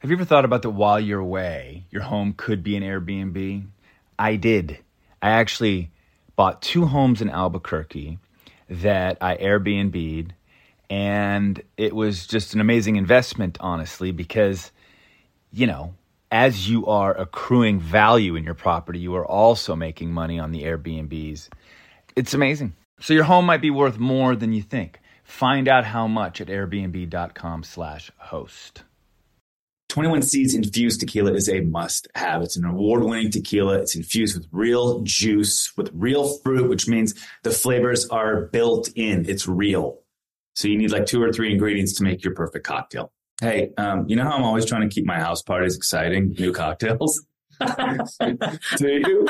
Have you ever thought about that while you're away, your home could be an Airbnb? I did. I actually bought two homes in Albuquerque that I Airbnb'd, and it was just an amazing investment, honestly, because, you know, as you are accruing value in your property, you are also making money on the Airbnbs. It's amazing. So your home might be worth more than you think. Find out how much at airbnb.com/host. 21 Seeds infused tequila is a must have. It's an award winning tequila. It's infused with real juice, with real fruit, which means the flavors are built in. It's real. So you need like two or three ingredients to make your perfect cocktail. Hey, um, you know how I'm always trying to keep my house parties exciting? New cocktails. Do you?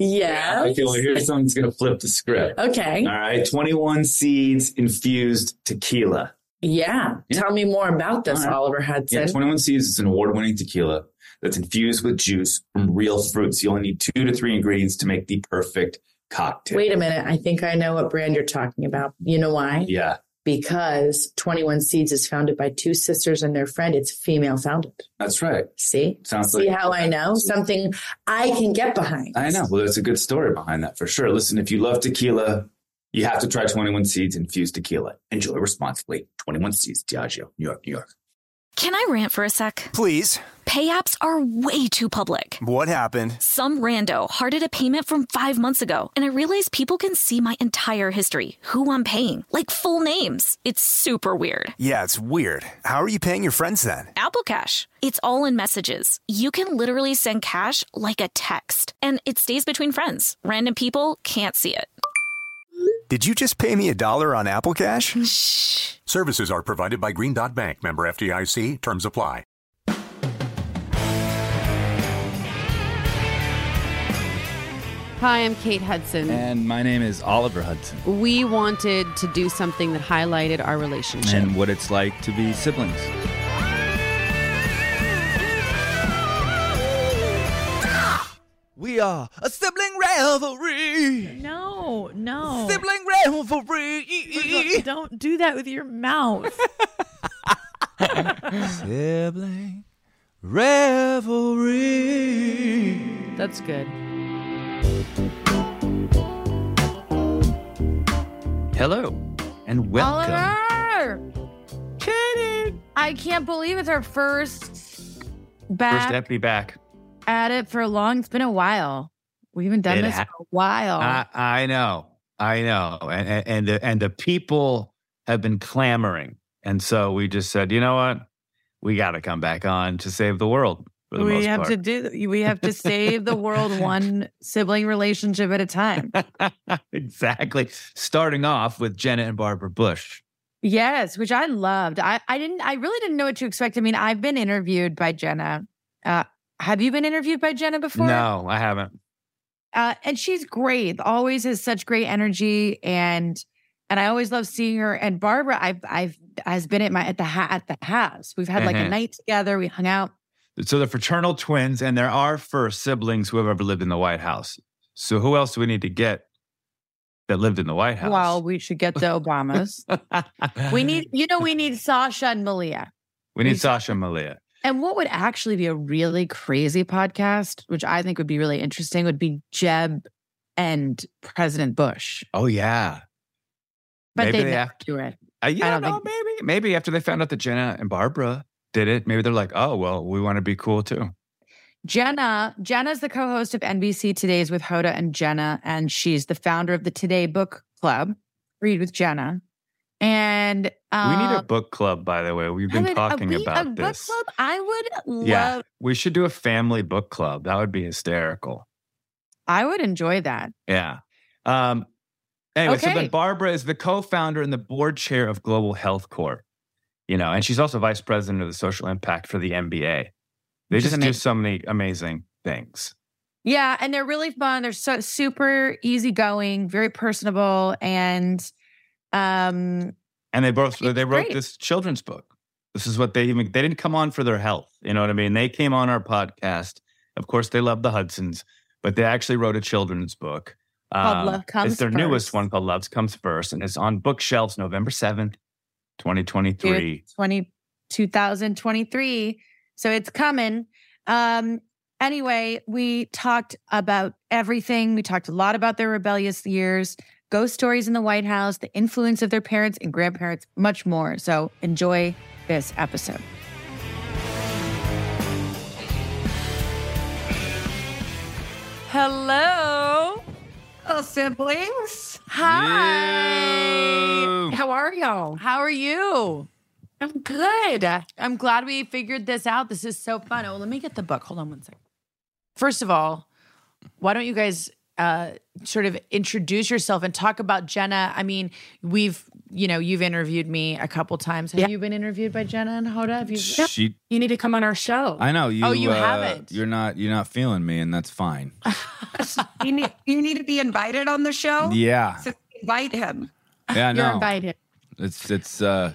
Yeah. Okay, like here's someone's going to flip the script. Okay. All right. 21 Seeds infused tequila. Yeah. Yeah. Tell me more about this, right. Oliver Hudson. Yeah, 21 Seeds is an award winning tequila that's infused with juice from real fruits. You only need two to three ingredients to make the perfect cocktail. Wait a minute. I think I know what brand you're talking about. You know why? Yeah, Because 21 Seeds is founded by two sisters and their friend. It's female founded. that's right. See? Sounds See like how I know? Something I can get behind. I know. Well, there's a good story behind that for sure. Listen, if you love tequila, you have to try 21 Seeds infused tequila. Enjoy responsibly. 21 Seeds, Diageo, New York, New York. Can I rant for a sec? Please. Pay apps are way too public. What happened? Some rando hearted a payment from five months ago, and I realized people can see my entire history, who I'm paying, like full names. It's super weird. Yeah, it's weird. How are you paying your friends then? Apple Cash. It's all in messages. You can literally send cash like a text, and it stays between friends. Random people can't see it. Did you just pay me a dollar on Apple Cash? Shh. Services are provided by Green Dot Bank, member FDIC. Terms apply. Hi, I'm Kate Hudson. And my name is Oliver Hudson, we wanted to do something that highlighted our relationship. and what it's like to be siblings. We are a sibling rivalry. No, no. Sibling rivalry. Don't do that with your mouth. Sibling revelry. That's good. Hello and welcome. Oliver! Katie! I can't believe it's our first back First epi back. At it for a long. It's been a while. We haven't done It this ha- for a while. I, I know, I know, and and and the, and the people have been clamoring, and so we just said, you know what, we got to come back on to save the world. We have part. to do. We have to save the world one sibling relationship at a time. exactly. Starting off with Jenna and Barbara Bush. Yes, which I loved. I, I didn't I really didn't know what to expect. I mean, I've been interviewed by Jenna. Uh, have you been interviewed by Jenna before? No, I haven't. Uh, and she's great. Always has such great energy and and I always love seeing her. And Barbara, I've I've has been at my at the ha- at the house. We've had like a Mhm. night together. We hung out. So the fraternal twins, and there are first siblings who have ever lived in the White House. So who else do we need to get that lived in the White House? Well, we should get the Obamas. we need, you know, we need Sasha and Malia. we need we- Sasha and Malia. And what would actually be a really crazy podcast, which I think would be really interesting, would be Jeb and President Bush. Oh yeah. But Maybe they they never have do it. Uh, I don't know. Maybe, maybe after they found out that Jenna and Barbara did it, maybe they're like, oh well, we want to be cool too. Jenna, Jenna's the co-host of NBC Today's with Hoda and Jenna, and she's the founder of the Today Book Club, Read with Jenna. And uh, we need a book club, by the way. We've been would- a talking we- about a book this. club. I would love. Yeah, we should do a family book club. That would be hysterical. I would enjoy that. Yeah. Um. Anyway, so then Barbara is the co-founder and the board chair of Global Health Corp. You know, and she's also vice president of the social impact for the MBA. They Which just do so many amazing things. Yeah, and they're really fun. They're so super easygoing, very personable, and um, And they both they wrote great. this children's book. This is what they even they didn't come on for their health. You know what I mean? They came on our podcast. Of course, they love the Hudsons, but they actually wrote a children's book. Called Love Comes It's their newest one called Love Comes First, and it's on bookshelves November seventh, twenty twenty three. twenty 2023. So it's coming. Um, anyway, we talked about everything. We talked a lot about their rebellious years, ghost stories in the White House, the influence of their parents and grandparents, much more. So enjoy this episode. Hello. Little siblings. Hi. How are y'all? How are you? I'm good. I'm glad we figured this out. This is so fun. Oh, let me get the book. Hold on one second. First of all, why don't you guys uh, sort of introduce yourself and talk about Jenna? I mean, we've, you know, you've interviewed me a couple times. Have Yeah. you been interviewed by Jenna and Hoda? Have you? She, You need to come on our show. I know you. Oh, you uh, haven't. You're not. You're not feeling me, and that's fine. you need you need to be invited on the show. Yeah, So invite him. yeah. You're No, invited. it's it's. uh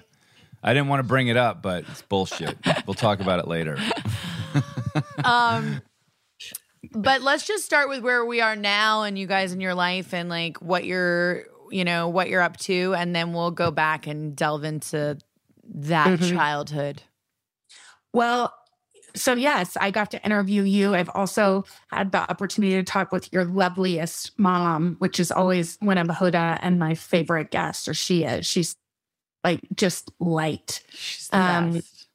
I didn't want to bring it up, but it's bullshit. we'll talk about it later. Um, but let's just start with where we are now and you guys in your life and like what you're, you know, what you're up to, and then we'll go back and delve into that Mhm. childhood. Well, so yes, I got to interview you. I've also had the opportunity to talk with your loveliest mom, which is always when I'm Hoda and my favorite guest, or she is. She's like just light. She's the Um, best.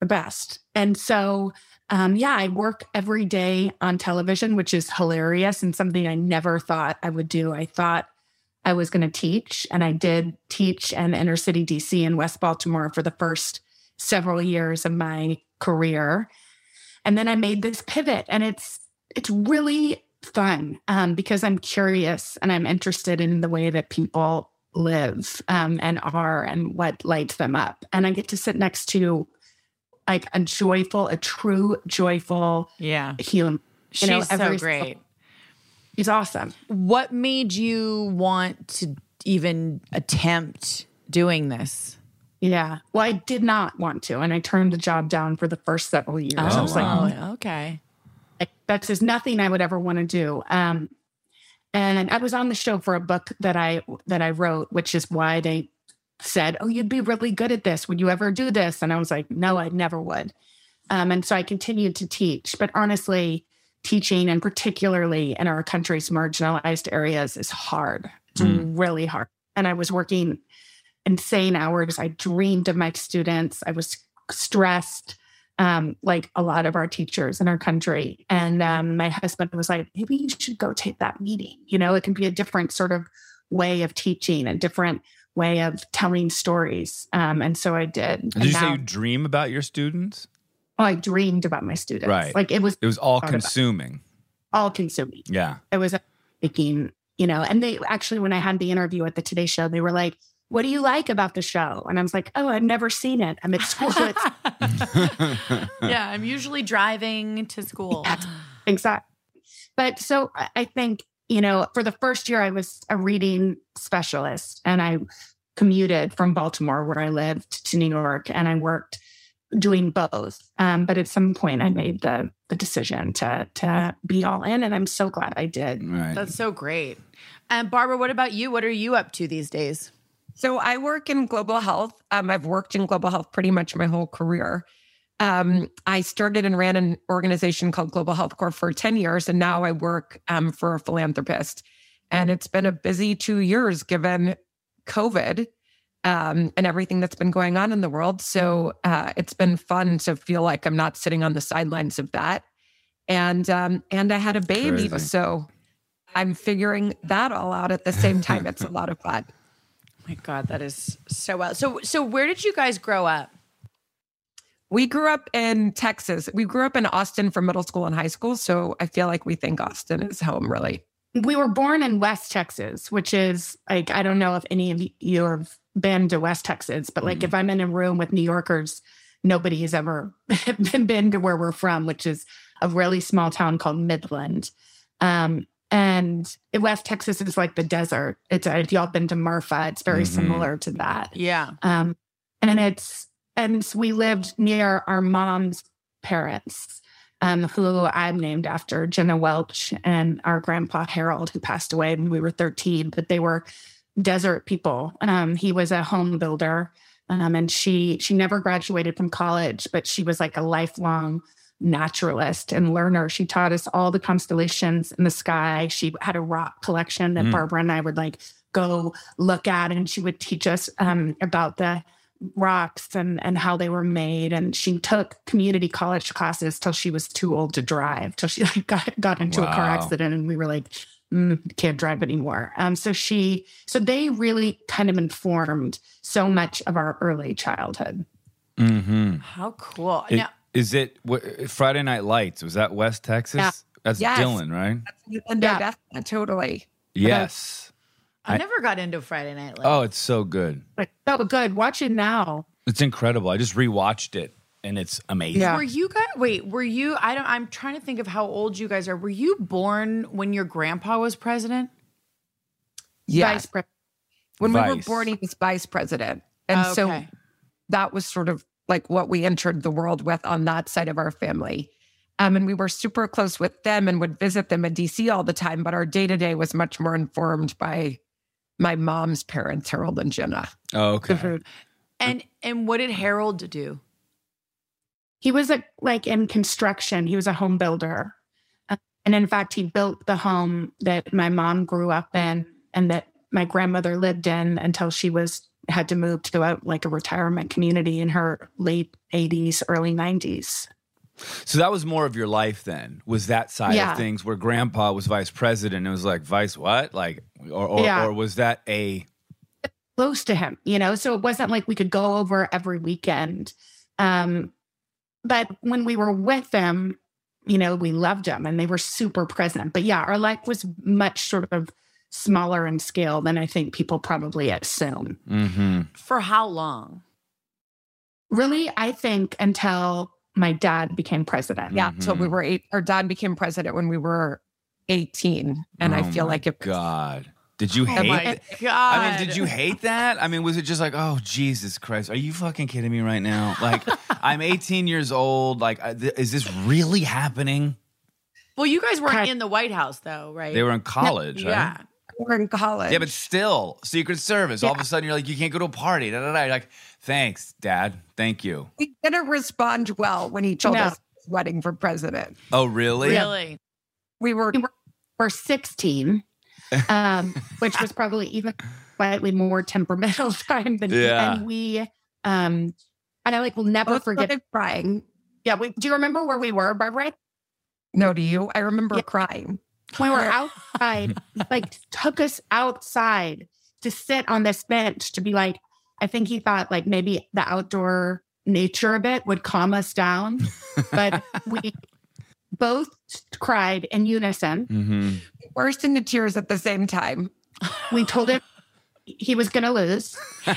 the best. And so, um, yeah, I work every day on television, which is hilarious and something I never thought I would do. I thought I was going to teach, and I did teach in inner city DC and West Baltimore for the first several years of my career. And then I made this pivot, and it's it's really fun um, because I'm curious and I'm interested in the way that people live um, and are and what lights them up. And I get to sit next to like a joyful, a true joyful Yeah. human. She's know, so great. He's awesome. What made you want to even attempt doing this? Yeah. Well, I did not want to, and I turned the job down for the first several years. I was like, Oh, okay. like, that's just nothing I would ever want to do. Um, and I was on the show for a book that I that I wrote, which is why they said, "Oh, you'd be really good at this. Would you ever do this?" And I was like, "No, I never would." Um, and so I continued to teach, but honestly, teaching and particularly in our country's marginalized areas is hard. It's really hard. And I was working insane hours. I dreamed of my students. I was stressed um, like a lot of our teachers in our country. And um, my husband was like, maybe you should go take that meeting. You know, it can be a different sort of way of teaching, and different way of telling stories. Um, and so I did. Did you say you dream about your students? I dreamed about my students. Right. Like it was It was all Thought about consuming. all consuming. Yeah. It was making, you know, and they actually, when I had the interview at the Today Show, they were like, what do you like about the show? And I was like, oh, I've never seen it. I'm at school. It's yeah, I'm usually driving to school. Yeah. Exactly. But so I I think, you know, for the first year, I was a reading specialist and I commuted from Baltimore, where I lived, to New York, and I worked doing both. Um, but at some point, I made the the decision to to be all in, and I'm so glad I did. Right. That's so great. And Barbara, what about you? What are you up to these days? So I work in global health. Um, I've worked in global health pretty much my whole career. Um, I started and ran an organization called Global Health Corp for 10 years, and now I work um, for a philanthropist. And it's been a busy two years given COVID um, and everything that's been going on in the world. So uh, it's been fun to feel like I'm not sitting on the sidelines of that. And um, and I had a baby, Crazy. so I'm figuring that all out at the same time. It's a lot of fun. my God, that is so well. So, so where did you guys grow up? We grew up in Texas. We grew up in Austin for middle school and high school. So I feel like we think Austin is home, really. We were born in West Texas, which is like I don't know if any of you have been to West Texas, but like if I'm in a room with New Yorkers, nobody has ever been to where we're from, which is a really small town called Midland. Um, and West Texas is like the desert. It's if y'all been to Marfa, it's very Mhm. similar to that. Yeah. Um, and it's and we lived near our mom's parents, um, who I'm named after, Jenna Welch, and our grandpa Harold, who passed away when we were 13. But they were desert people. Um, he was a home builder, Um, and she she never graduated from college, but she was like a lifelong naturalist and learner. She taught us all the constellations in the sky. She had a rock collection that Mm. Barbara and I would like go look at, and she would teach us um, about the rocks and and how they were made. And she took community college classes till she was too old to drive, till she like got got into a car accident, and we were like. Mm, can't drive anymore. Um, so she, so they really kind of informed so much of our early childhood. Mm-hmm. How cool. It- now, Is it what, Friday Night Lights? Was that West Texas? Yeah. That's Yes. Dillon, right? And Yeah. that's totally. Yes. I, I- never got into Friday Night Lights. Oh, it's so good. Like, so good. Watch it now. It's incredible. I just rewatched it and it's amazing. Yeah. Were you guys wait, were you I don't I'm trying to think of how old you guys are. Were you born when your grandpa was president? Yeah. Vice Pre- when we were born, he was vice president. And so that was sort of like what we entered the world with on that side of our family. Um, and we were super close with them and would visit them in DC all the time. But our day to day was much more informed by my mom's parents, Harold and Jenna. Oh, okay. And and what did Harold do? He was a, like in construction. He was a home builder. Uh, And in fact, he built the home that my mom grew up in and that my grandmother lived in until she was had to move to a, like a retirement community in her late 80s, early 90s. So that was more of your life then. Was that side Yeah. of things where grandpa was vice president? It was like vice what? Like or or, Yeah. or was that a close to him, you know, so it wasn't like we could go over every weekend. Um, but when we were with them, you know, we loved them and they were super present. But yeah, our life was much sort of smaller in scale than I think people probably assume. mm-hmm. For how long? Really, I think until my dad became president. Yeah. So we Mhm. were eight, our dad became president when we were 18. And I Oh feel my like it God. Did you Oh hate my it? god. I mean, did you hate that? I mean, was it just like, oh Jesus Christ, are you fucking kidding me right now? Like, I'm 18 years old. Like, is this really happening? Well, you guys weren't in the White House though, right? They were in college, right? Yeah. We were in college. Yeah, but still, Secret Service. All of a sudden, you're like, you can't go to a party. Da, da, da. You're like, thanks, Dad. Thank you. we didn't respond well when he told No. us he was wedding for president. Oh, really? Really? We were We were, were 16, um, which was probably even slightly more temperamental time than Yeah. and we um and I like will never both forget crying. Yeah, we, do you remember where we were, Barbara? No, do you? I remember Yeah. crying. We were outside, like took us outside to sit on this bench to be like, I think he thought like maybe the outdoor nature of it would calm us down. But we both cried in unison. Mm-hmm. Burst into tears at the same time. We told him he was going to lose.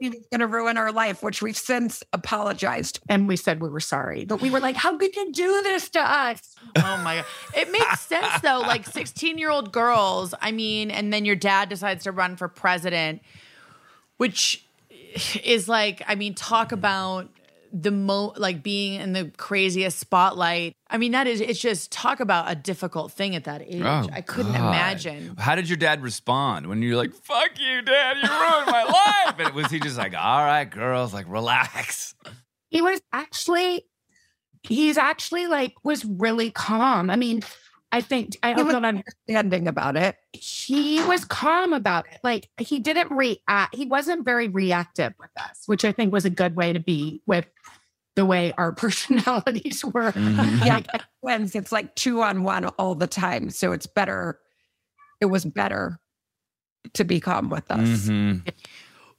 He was going to ruin our life, which we've since apologized. And we said we were sorry. But we were like, how could you do this to us? Oh my god. It makes sense though. Like 16 year old girls, I mean, and then your dad decides to run for president, which is like, I mean, talk about the mo like being in the craziest spotlight. I mean, that is it's just talk about a difficult thing at that age. Oh, I couldn't God. imagine. How did your dad respond when you're like, fuck you, dad, you ruined my life? And was he just like, all right, girls, like, relax? He was actually, he's actually like, was really calm. I mean, I think, I He hope was not understanding about it. he was calm about it. Like he didn't react. He wasn't very reactive with us, which I think was a good way to be with the way our personalities were. Mhm. Yeah, twins. It's like two on one all the time. So it's better. It was better to be calm with us. Mhm.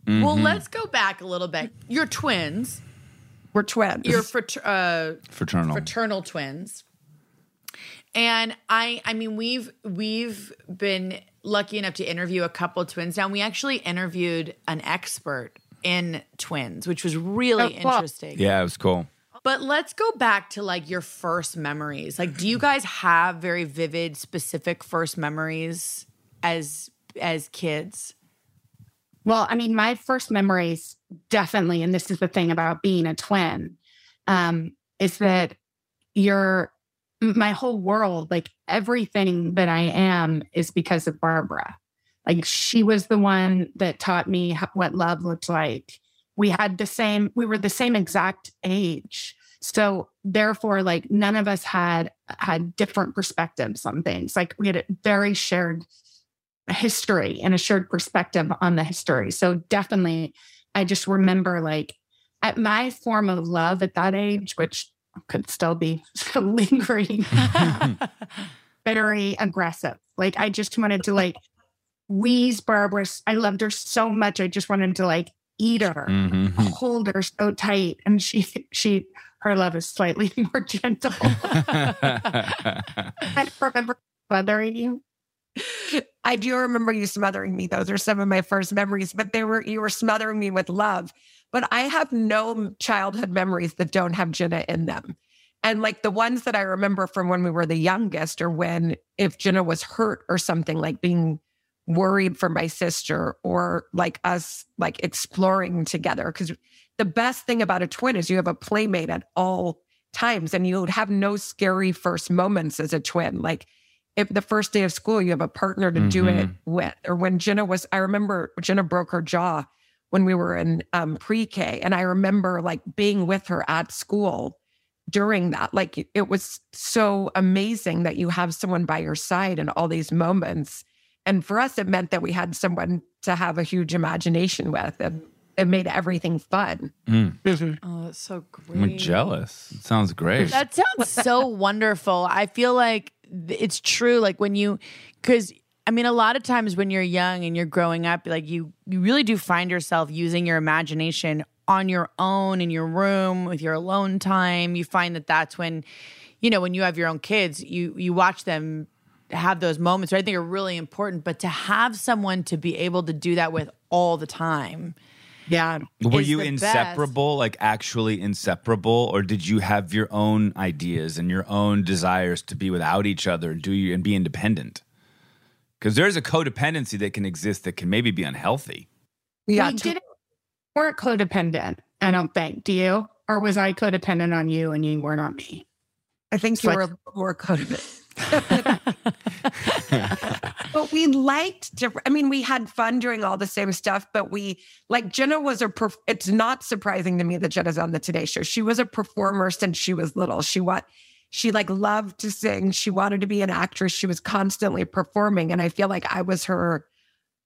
Well, Mhm. let's go back a little bit. You're twins. We're twins. You're frater- uh, fraternal. fraternal twins. And I I mean we've we've been lucky enough to interview a couple twins now. and We actually interviewed an expert in twins, which was really Oh, cool. interesting. yeah, it was cool. But let's go back to like your first memories. Like do you guys have very vivid specific first memories as as kids? Well, I mean, my first memories definitely, and this is the thing about being a twin, um, is that you're my whole world, like everything that I am is because of Barbara. Like she was the one that taught me what love looked like. we had the same, we were the same exact age. So therefore, like none of us had had different perspectives on things. Like we had a very shared history and a shared perspective on the history. So definitely, I just remember like at my form of love at that age, which could still be lingering, very aggressive. Like I just wanted to like wheeze Barbara. I loved her so much. I just wanted to like eat her, Mhm. hold her so tight. And she, she, her love is slightly more gentle. I remember smothering you. I do remember you smothering me. Those are some of my first memories, but they were you were smothering me with love. But I have no childhood memories that don't have Jenna in them. And like the ones that I remember from when we were the youngest or when if Jenna was hurt or something like being worried for my sister or like us like exploring together cuz the best thing about a twin is you have a playmate at all times and you would have no scary first moments as a twin like if the first day of school you have a partner to do it Mhm. with or when jenna was i remember jenna broke her jaw when we were in um, pre-k and i remember like being with her at school during that like it was so amazing that you have someone by your side in all these moments and for us it meant that we had someone to have a huge imagination with and it made everything fun Mm. Oh, that's so great. I'm jealous. It sounds great. That sounds so wonderful. I feel like it's true. Like when you, because I mean, a lot of times when you're young and you're growing up, like you, you really do find yourself using your imagination on your own in your room with your alone time. You find that that's when, you know, when you have your own kids, you you watch them have those moments, which I think are really important. But to have someone to be able to do that with all the time. Yeah. Were you the best. inseparable, like actually inseparable, or did you have your own ideas and your own desires to be without each other and do you and be independent? Because there's a codependency that can exist that can maybe be unhealthy. yeah we didn't weren't codependent, I don't think. Do you? Or was I codependent on you and you weren't on me? I think you Like- were more codependent. but we liked different. I mean, we had fun doing all the same stuff, but we like Jenna was a. Perf- it's not surprising to me that Jenna's on the Today Show. She was a performer since she was little. She what she like loved to sing. She wanted to be an actress. She was constantly performing, and I feel like I was her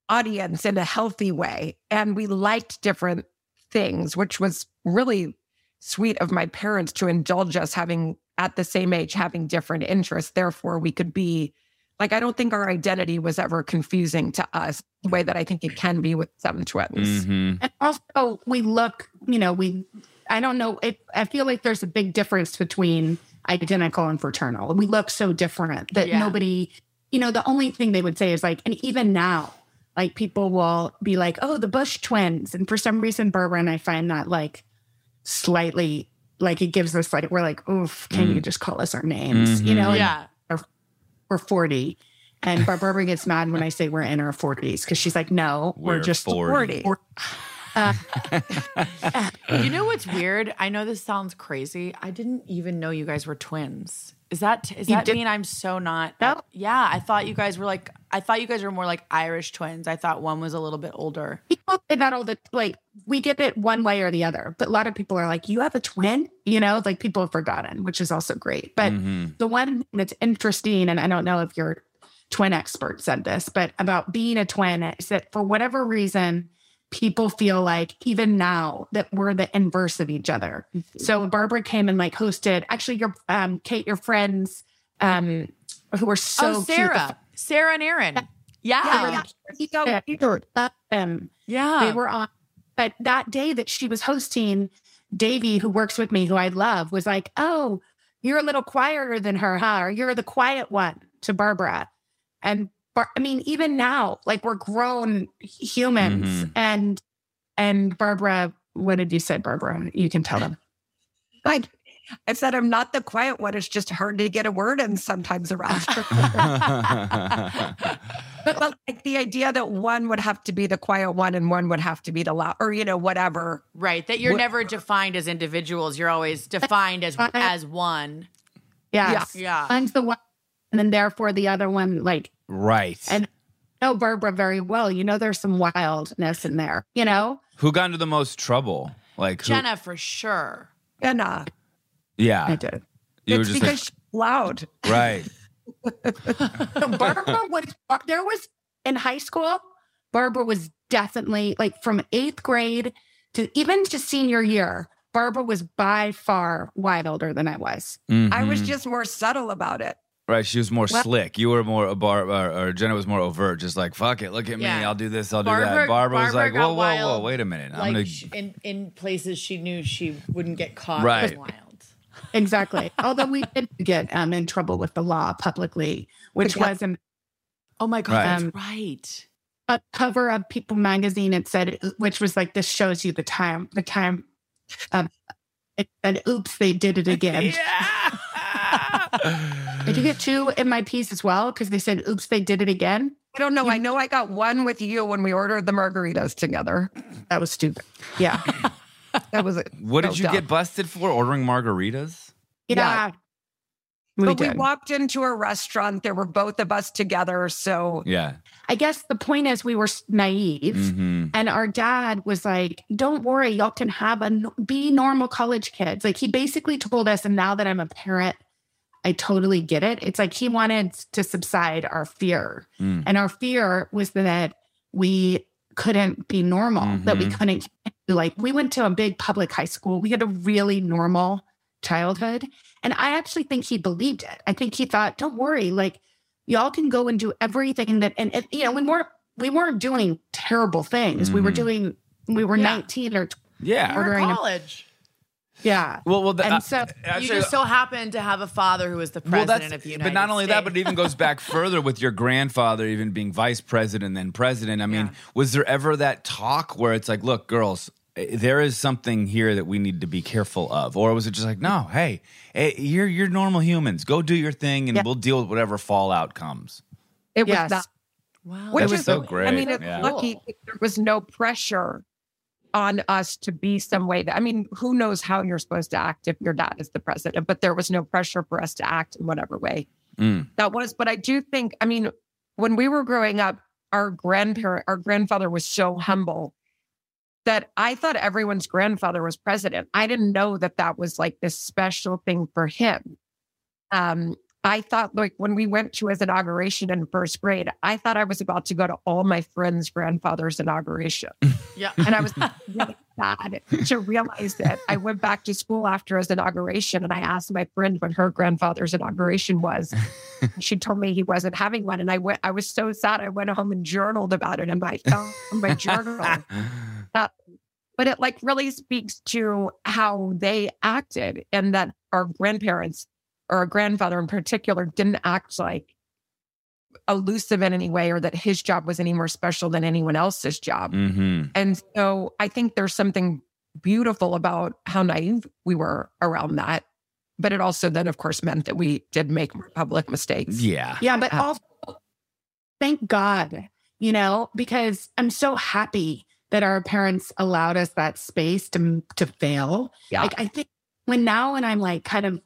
audience in a healthy way, and we liked different things, which was really sweet of my parents to indulge us having at the same age having different interests therefore we could be like i don't think our identity was ever confusing to us the way that i think it can be with some twins Mhm. And also, we look, you know, we, I don't know, it, I feel like there's a big difference between identical and fraternal. We look so different that Yeah. nobody, you know, the only thing they would say is like, and even now, like people will be like, oh, the Bush twins. And for some reason, Barbara and I find that like slightly, like it gives us like, we're like, oof, can you just call us our names? You Mhm. know, and Yeah. we're 40. And Barbara gets mad when I say we're in our 40s because she's like, no, we're, We're just 40. 40. Uh, You know what's weird? I know this sounds crazy. I didn't even know you guys were twins. Is that is You that did- mean I'm so not? No. Yeah, I thought you guys were like I thought you guys were more like Irish twins. I thought one was a little bit older. people say that all the like we get it one way or the other but a lot of people are like you have a twin you know like people have forgotten which is also great but Mhm. the one that's interesting and i don't know if your twin expert said this but about being a twin is that for whatever reason people feel like even now that we're the inverse of each other so barbara came and like hosted actually your um kate your friends um who were so oh, cute, Sarah, Sarah and Erin. Yeah, yeah, yeah. Yeah. They were on. But that day that she was hosting, Davey, who works with me, who I love, was like, Oh, you're a little quieter than her, huh? Or you're the quiet one to Barbara. And Bar- I mean, even now, like we're grown humans. Mhm. And and Barbara, what did you say, Barbara? You can tell them. I, I said i'm not the quiet one it's just hard to get a word in sometimes around but like the idea that one would have to be the quiet one and one would have to be the loud or you know whatever right. That you're What- never defined as individuals. You're always defined as as one. Yes. Yeah. One's the one. And then therefore the other one, like right. And- know Barbara very well. You know, there's some wildness in there, you know? Who got into the most trouble? Like who, Jenna for sure. Jenna. Yeah, I did. You were it's just because like, she's loud. right. So Barbara was there was in high school. Barbara was definitely like from eighth grade to even to senior year. Barbara was by far wide older than I was. Mm-hmm. I was just more subtle about it. Right. She was more Well- slick. You were more a bar, or, or Jenna was more overt. Just like fuck it, look at me. I'll do this. I'll do that. Barbara, was Barbara like, got whoa, whoa, whoa. Wait a minute. I'm gonna. sh- in in places she knew she wouldn't get caught. Right. Wild. Exactly. Although we did get um, in trouble with the law publicly, which Okay. was an, Oh my god, Right. Um, right. a cover of People magazine. It said, which was like, this shows you the time, the time. Um, it said, oops, they did it again. Did you get two in my piece as well? Because they said, oops, they did it again. I don't know. I know I got one with you when we ordered the margaritas together. That was stupid. Yeah. That was it. What did you dumb. get busted for? Ordering margaritas? Yeah. Yeah. We but we walked into a restaurant. There were both of us together. So Yeah. I guess the point is we were s- naive. hmm And our dad was like, "Don't worry, y'all can have a be normal college kids." Like he basically told us, and now that I'm a parent, I totally get it. It's like he wanted to subside our fear, Mm. and our fear was that we couldn't be normal, that we Mhm. couldn't like. We went to a big public high school. We had a really normal childhood, and I actually think he believed it. I think he thought, "Don't worry, like." Y'all can go and do everything that, and, and you know, we weren't we weren't doing terrible things. We were Mhm. doing we were Yeah. 19 or tw- Yeah. You're ordering in a- college. Yeah. Well, well, the, And uh, so you actually, just so happen to have a father who was the well, president that's, of the United but not only that, but it even goes back further with your grandfather even being vice president then president. I mean, Yeah. was there ever that talk where it's like, look, girls, eh, there is something here that we need to be careful of, or was it just like, no, hey, eh, you're you're normal humans, go do your thing, and Yeah. we'll deal with whatever fallout comes. it was Yes. that. wow. Which That was is so great. I mean, it's Yeah. lucky there was no pressure on us to be some way that I mean, who knows how you're supposed to act if your dad is the president, but there was no pressure for us to act in whatever way Mm. that was. But I do think, I mean, when we were growing up, our grandparent, our grandfather was so humble that I thought everyone's grandfather was president. I didn't know that that was like this special thing for him. Um, I thought like when we went to his inauguration in first grade, I thought I was about to go to all my friends' grandfather's inauguration. Yeah. And I was really sad to realize that I went back to school after his inauguration and I asked my friend what her grandfather's inauguration was. she told me he wasn't having one. And I went, I was so sad. I went home and journaled about it in my, in my journal. Uh, but it like really speaks to how they acted and that our grandparents or a grandfather in particular didn't act like elusive in any way or that his job was any more special than anyone else's job. hmm And so I think there's something beautiful about how naive we were around that. But it also then, of course, meant that we did make public mistakes. Yeah. Yeah, but Uh, also thank God, you know, because I'm so happy that our parents allowed us that space to to fail. Yeah. Like I think when now when I'm like kind of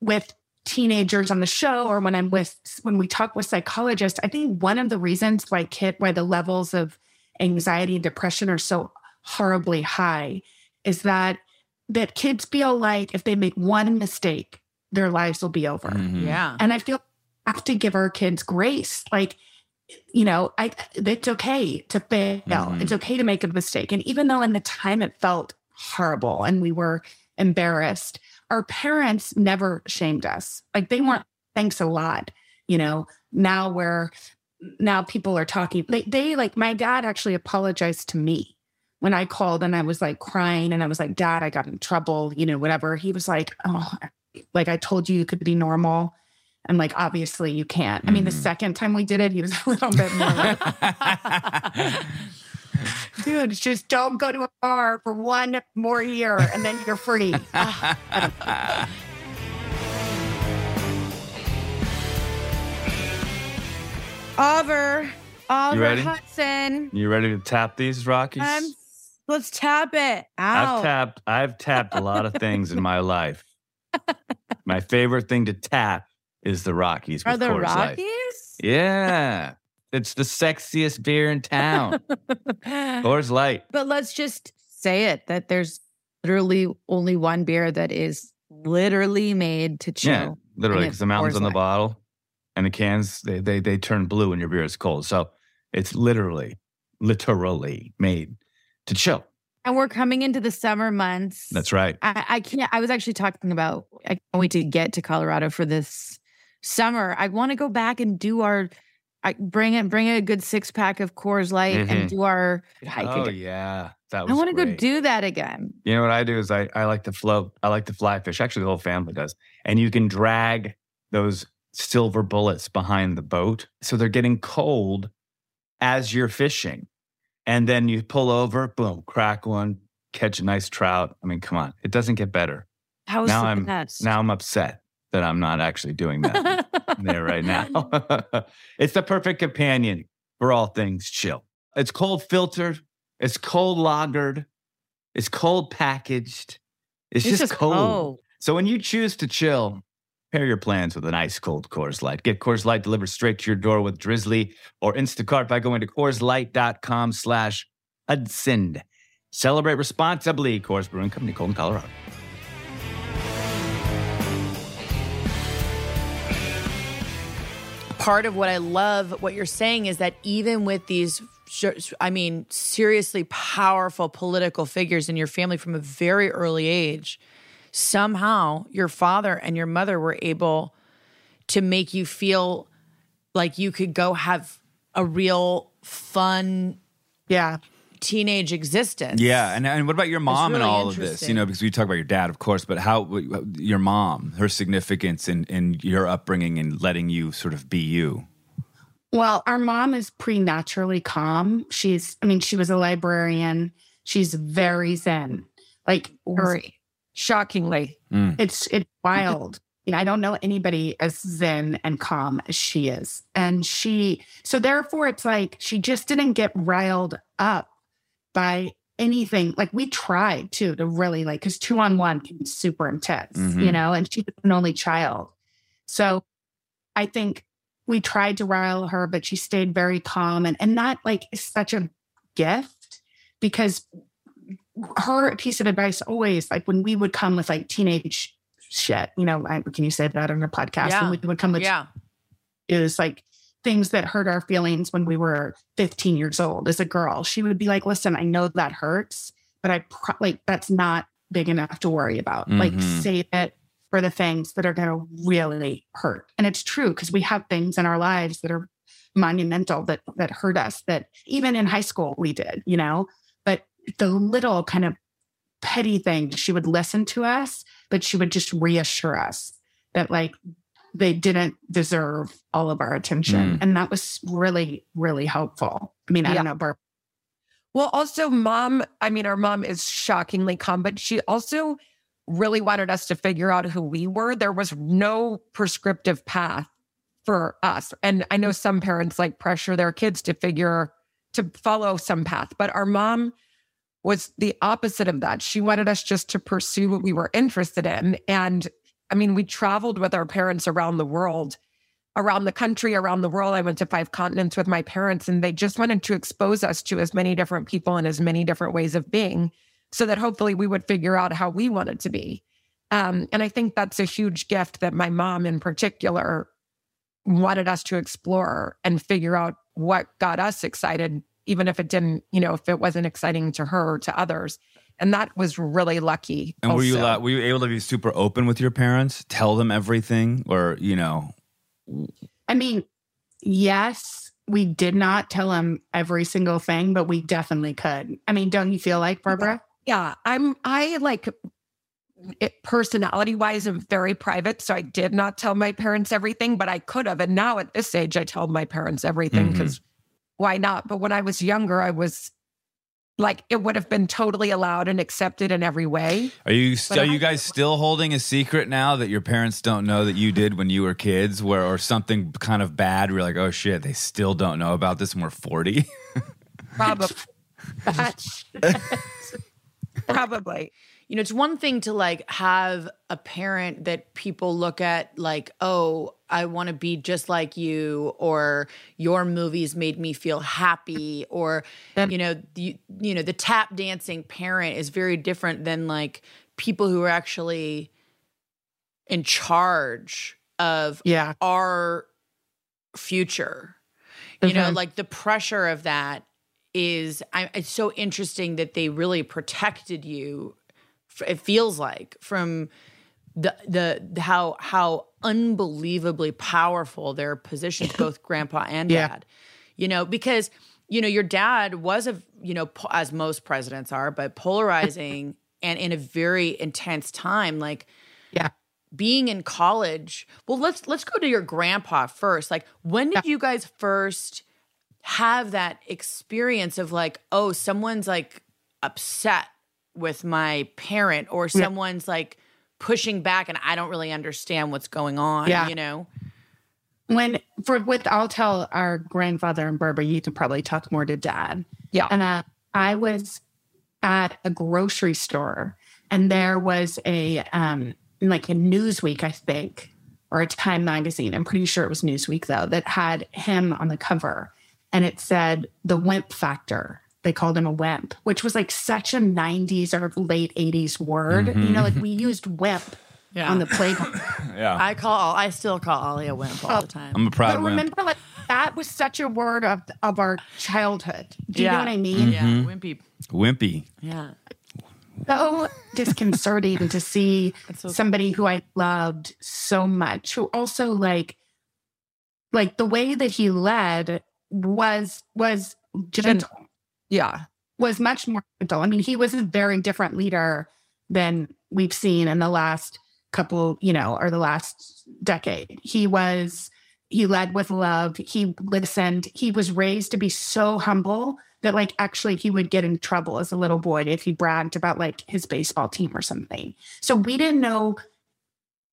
with teenagers on the show or when I'm with when we talk with psychologists, I think one of the reasons why kid why the levels of anxiety and depression are so horribly high is that that kids feel like if they make one mistake, their lives will be over. Mhm. Yeah. And I feel I have to give our kids grace. Like, you know, I it's okay to fail. Mhm. It's okay to make a mistake. And even though in the time it felt horrible and we were embarrassed, our parents never shamed us. Like they weren't, thanks a lot. You know, now we're, now people are talking, they, they like my dad actually apologized to me when I called and I was like crying and I was like, Dad, I got in trouble, you know, whatever. He was like, Oh, like I told you you could be normal. And like, obviously you can't. I mean, the Mhm. second time we did it, he was a little bit more like, dude, just don't go to a bar for one more year and then you're free. Oliver. Oliver ready? Hudson. You ready to tap these Rockies? Um, let's tap it. Ow. I've tapped I've tapped a lot of things in my life. My favorite thing to tap is the Rockies. Are the Coors Light. Rockies? Yeah. It's the sexiest beer in town. Coors Light. But let's just say it that there's literally only one beer that is literally made to chill. Yeah, literally, because the mountain's Coors on the Light. bottle and the cans, they, they, they turn blue when your beer is cold. So it's literally, literally made to chill. And we're coming into the summer months. That's right. I, I can't. I was actually talking about. I can't wait to get to Colorado for this summer. I want to go back and do our. I bring it. Bring a good six pack of Coors Light Mhm. and do our hike Oh, again. yeah. That was I want to go do that again. You know what I do is I, I like to float. I like to fly fish. Actually, the whole family does. And you can drag those silver bullets behind the boat. So they're getting cold as you're fishing. And then you pull over, boom, crack one, catch a nice trout. I mean, come on. It doesn't get better. How's now the I'm best? now I'm upset that I'm not actually doing that there right now. it's the perfect companion for all things chill. It's cold filtered, it's cold lagered, it's cold packaged. It's, It's just, just cold. cold. So when you choose to chill, pair your plans with an ice cold Coors Light. Get Coors Light delivered straight to your door with Drizzly or Instacart by going to CoorsLight.com slash Hudson. Celebrate responsibly. Coors Brewing Company, Golden, Colorado. Part of what I love what you're saying is that even with these I mean seriously powerful political figures in your family from a very early age somehow your father and your mother were able to make you feel like you could go have a real fun yeah teenage existence Yeah, and and what about your mom and all of this? You know, because we talk about your dad, of course, but how your mom, her significance in in your upbringing and letting you sort of be you. Well, our mom is preternaturally calm. She's, I mean, she was a librarian. She's very zen. Like, Very shockingly. Mm. it's it's wild. You know, I don't know anybody as zen and calm as she is. And she, so therefore, it's like she just didn't get riled up by anything. Like we tried too to really like, because two on one can be super intense, you Mhm. know, and she's an only child. So I think we tried to rile her, but she stayed very calm and, and not like is such a gift because her piece of advice always like when we would come with like teenage shit, you know, I, can you say that on a podcast? Yeah. When we would come with yeah it was like things that hurt our feelings when we were 15 years old as a girl. She would be like, listen, I know that hurts, but I pro- like that's not big enough to worry about. Like Mhm. save it for the things that are going to really hurt. And it's true because we have things in our lives that are monumental that that hurt us that even in high school we did, you know. But the little kind of petty things, she would listen to us, but she would just reassure us that like they didn't deserve all of our attention. Mm. And that was really, really helpful. I mean, I Yeah. don't know, Barb. Well, also, mom, I mean, our mom is shockingly calm, but she also really wanted us to figure out who we were. There was no prescriptive path for us. And I know some parents like pressure their kids to figure, to follow some path, but our mom was the opposite of that. She wanted us just to pursue what we were interested in. And I mean, we traveled with our parents around the world around the country, around the world. I went to five continents with my parents, and they just wanted to expose us to as many different people and as many different ways of being so that hopefully we would figure out how we wanted to be. Um, and I think that's a huge gift that my mom, in particular, wanted us to explore and figure out what got us excited, even if it didn't, you know, if it wasn't exciting to her or to others. And that was really lucky. And were you allowed, were you able to be super open with your parents, tell them everything, or you know? I mean, yes, we did not tell them every single thing, but we definitely could. I mean, don't you feel like Barbara? Yeah, I'm I like it personality wise I'm very private, so I did not tell my parents everything, but I could have. And now at this age I tell my parents everything mm-hmm. because why not? But when I was younger, I was like it would have been totally allowed and accepted in every way. Are you But are I- you guys still holding a secret now that your parents don't know that you did when you were kids, where or something kind of bad? We're like, oh shit, they still don't know about this, and we're forty. Probably. Probably. You know, it's one thing to like have a parent that people look at like, oh, I want to be just like you, or your movies made me feel happy, or you know, the, you know, the tap dancing parent is very different than like people who are actually in charge of Yeah. our future. You know, Mhm. like the pressure of that is I, it's so interesting that they really protected you it feels like from the the how how unbelievably powerful their positions both grandpa and Yeah. dad you know because you know your dad was a you know po- as most presidents are but polarizing and in a very intense time like Yeah. being in college well let's let's go to your grandpa first like when did you guys first have that experience of like oh someone's like upset with my parent or Yeah. someone's like pushing back and I don't really understand what's going on Yeah. you know when for with I'll tell our grandfather and Barbara, you can probably talk more to dad. Yeah. And uh, I was at a grocery store and there was a um like a Newsweek, I think, or a Time magazine. I'm pretty sure it was Newsweek though, that had him on the cover. And it said the wimp factor. They called him a wimp, which was like such a 90s or late 80s word. You know, like we used wimp Yeah. on the playground. Yeah. I call I still call Ollie a wimp all the time I'm a proud but wimp. remember, like that was such a word of of our childhood. Do you Yeah. know what I mean? yeah Mhm. wimpy Wimpy. yeah So disconcerting to see so- somebody who I loved so much, who also like, like the way that he led was was gentle, Yeah. was much more gentle. I mean, he was a very different leader than we've seen in the last couple, you know, or the last decade. He was he led with love. He listened. He was raised to be so humble that like actually he would get in trouble as a little boy if he bragged about like his baseball team or something. So we didn't know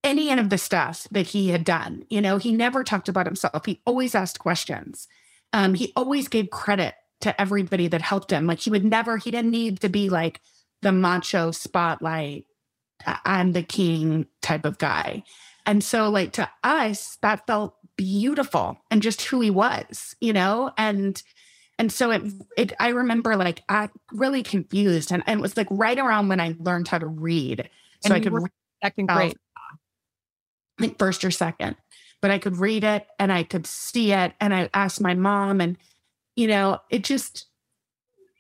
any of the stuff that he had done. You know, he never talked about himself. He always asked questions. Um, he always gave credit to everybody that helped him. Like he would never, he didn't need to be like the macho spotlight, "I- I'm the king type of guy. And so, like to us, that felt beautiful and just who he was, you know? And and so it it I remember like I really confused and, and it was like right around when I learned how to read. So And I could read Second grade. I think first or second, but I could read it and I could see it. And I asked my mom, and you know, it just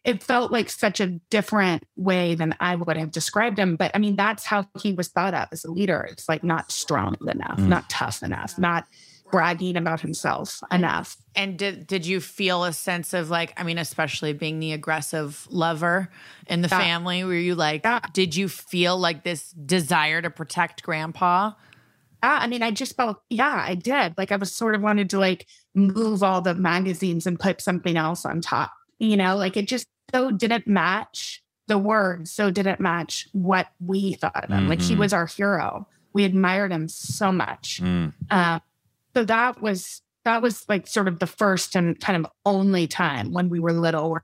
it felt like such a different way than I would have described him. But I mean, that's how he was thought of as a leader. It's like not strong enough, Mm. not tough enough, not bragging about himself enough. And did did you feel a sense of like, I mean, especially being the aggressive lover in the Yeah. family, were you like, Yeah. did you feel like this desire to protect grandpa? Yeah, I mean, I just felt, yeah, I did. Like I was sort of wanted to like move all the magazines and put something else on top. You know, like it just so didn't match the words, so didn't match what we thought of him. Like he Mhm. was our hero. We admired him so much. Mm. Uh, so that was that was like sort of the first and kind of only time when we were little.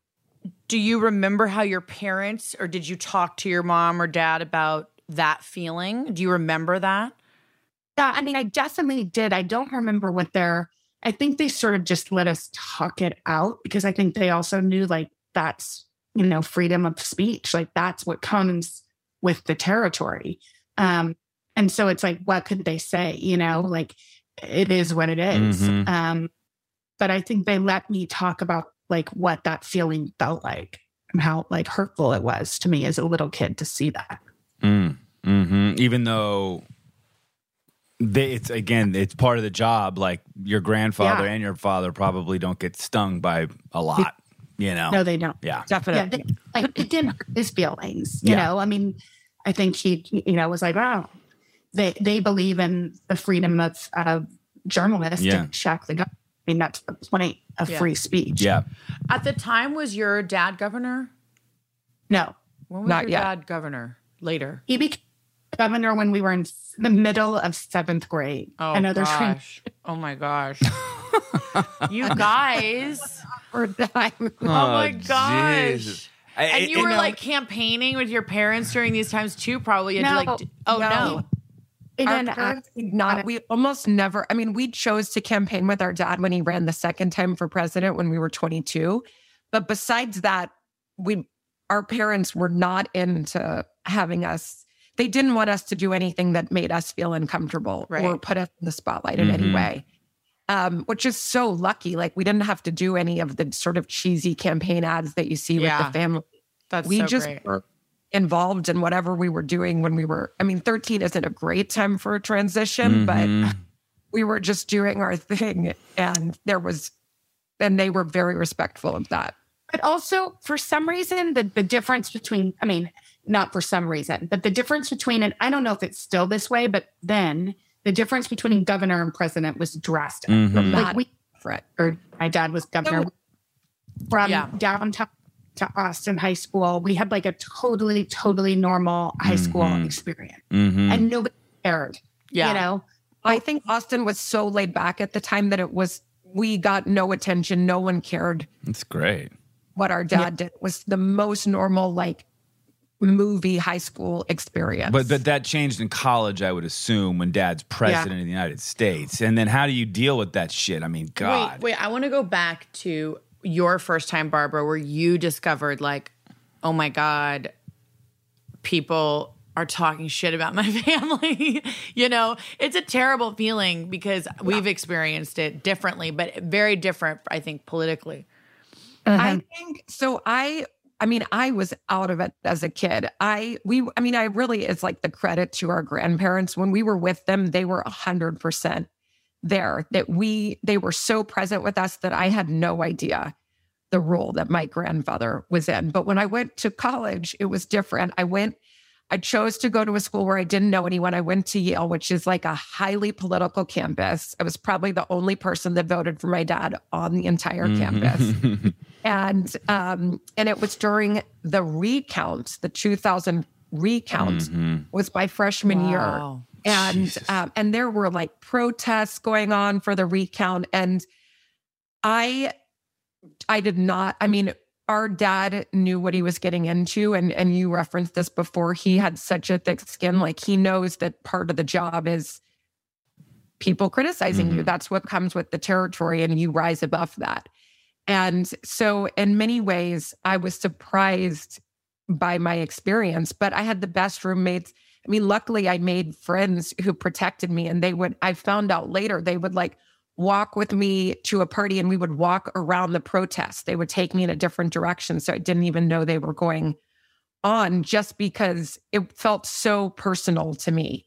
Do you remember how your parents or did you talk to your mom or dad about that feeling? Do you remember that? Yeah, I mean, I definitely did. I don't remember what their. I think they sort of just let us talk it out because I think they also knew like that's you know freedom of speech, like that's what comes with the territory. Um, and so it's like, what could they say? You know, like it is what it is. Mhm. Um, but I think they let me talk about like what that feeling felt like and how like hurtful it was to me as a little kid to see that. Mm. hmm Even though they, it's again, it's part of the job. Like your grandfather Yeah. and your father probably don't get stung by a lot. You know. No, they don't. yeah. Yeah, Definitely. they, like it didn't hurt his feelings. You Yeah. know, I mean, I think he, you know, was like, wow, they they believe in the freedom of uh, journalists Yeah. to shack the gun. I mean, that's the point of Yeah. free speech. Yeah. At the time, was your dad governor? No, When was Not your yet. dad governor? Later. he became governor when we were in the middle of seventh grade. Oh Another train gosh. Oh my gosh. you guys. For time. Oh, my oh, gosh. Jesus. I- And you it- were like campaigning with your parents during these times too, probably. You had to No. like, oh no. No. And then parents not. We almost never. I mean, we chose to campaign with our dad when he ran the second time for president when we were 22. But besides that, we our parents were not into having us. They didn't want us to do anything that made us feel uncomfortable right. or put us in the spotlight in any Mhm. way. Um, which is so lucky. Like we didn't have to do any of the sort of cheesy campaign ads that you see with the family That's we so just great. were involved in whatever we were doing when we were i mean 13 isn't a great time for a transition but Mhm. we were just doing our thing and there was and they were very respectful of that But also, for some reason, the, the difference between, I mean, not for some reason, but the difference between, and I don't know if it's still this way, but then the difference between governor and president was drastic. Mhm. Like we, Right. or my dad was governor from Yeah. downtown to Austin High School. We had like a totally, totally normal high school Mhm. experience, Mhm. and nobody cared. Yeah. You know, i think austin was so laid back at the time that it was we got no attention no one cared That's great. what our dad did was the most normal like movie high school experience But but that changed in college, I would assume, when Dad's president of the United States. And then how do you deal with that shit? I mean, God. Wait, wait. I want to go back to your first time, Barbara, where you discovered, like, oh my God, people are talking shit about my family. you know, it's a terrible feeling because we've experienced it differently, but very different, I think, politically. Mm-hmm. I think so. I, I mean, I was out of it as a kid. I, we, I mean, I really, it's like the credit to our grandparents. When we were with them, they were a hundred percent there that we, they were so present with us that I had no idea the role that my grandfather was in. But when I went to college, it was different. I went, I chose to go to a school where I didn't know anyone. I went to Yale, which is like a highly political campus. I was probably the only person that voted for my dad on the entire campus and um, and it was during the recount, the 2000 recount Mhm. was my freshman year, and um, and there were like protests going on for the recount, and I I did not. I mean, our dad knew what he was getting into, and and you referenced this before. He had such a thick skin, like he knows that part of the job is people criticizing you. Mhm. That's what comes with the territory, and you rise above that. And so, in many ways, I was surprised by my experience, but I had the best roommates. I mean, luckily, I made friends who protected me, and they would, I found out later, they would like walk with me to a party and we would walk around the protest. They would take me in a different direction. So I didn't even know they were going on just because it felt so personal to me.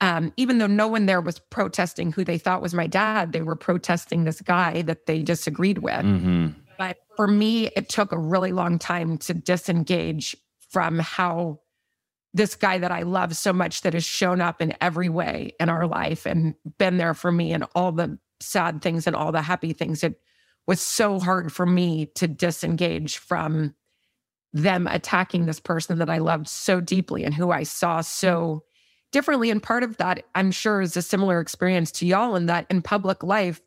Um, even though no one there was protesting who they thought was my dad, they were protesting this guy that they disagreed with. Mhm. But for me, it took a really long time to disengage from how this guy that I love so much that has shown up in every way in our life and been there for me and all the sad things and all the happy things. It was so hard for me to disengage from them attacking this person that I loved so deeply and who I saw so differently. And part of that, I'm sure, is a similar experience to y'all in that in public life,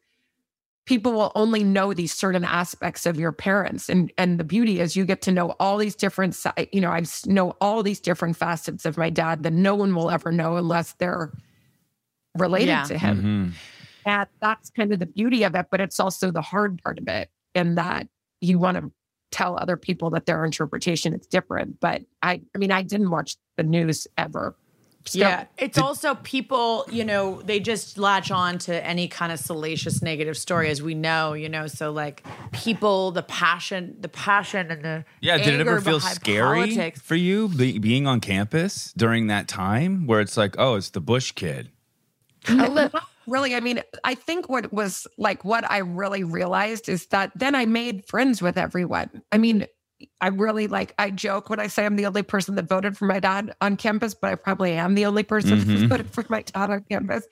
people will only know these certain aspects of your parents and and the beauty is you get to know all these different si- you know i know all these different facets of my dad that no one will ever know unless they're related Yeah. to him Mhm. And that's kind of the beauty of it but it's also the hard part of it in that you want to tell other people that their interpretation is different but i i mean i didn't watch the news ever Still, yeah, it's also people, you know, they just latch on to any kind of salacious negative story, as we know, you know. So like people, the passion, the passion, and the Yeah, did it ever feel scary politics. for you be, being on campus during that time where it's like, oh, it's the Bush kid? a little really i mean i think what was like what i really realized is that then i made friends with everyone i mean i really like i joke when i say i'm the only person that voted for my dad on campus but i probably am the only person Mhm. that voted for my dad on campus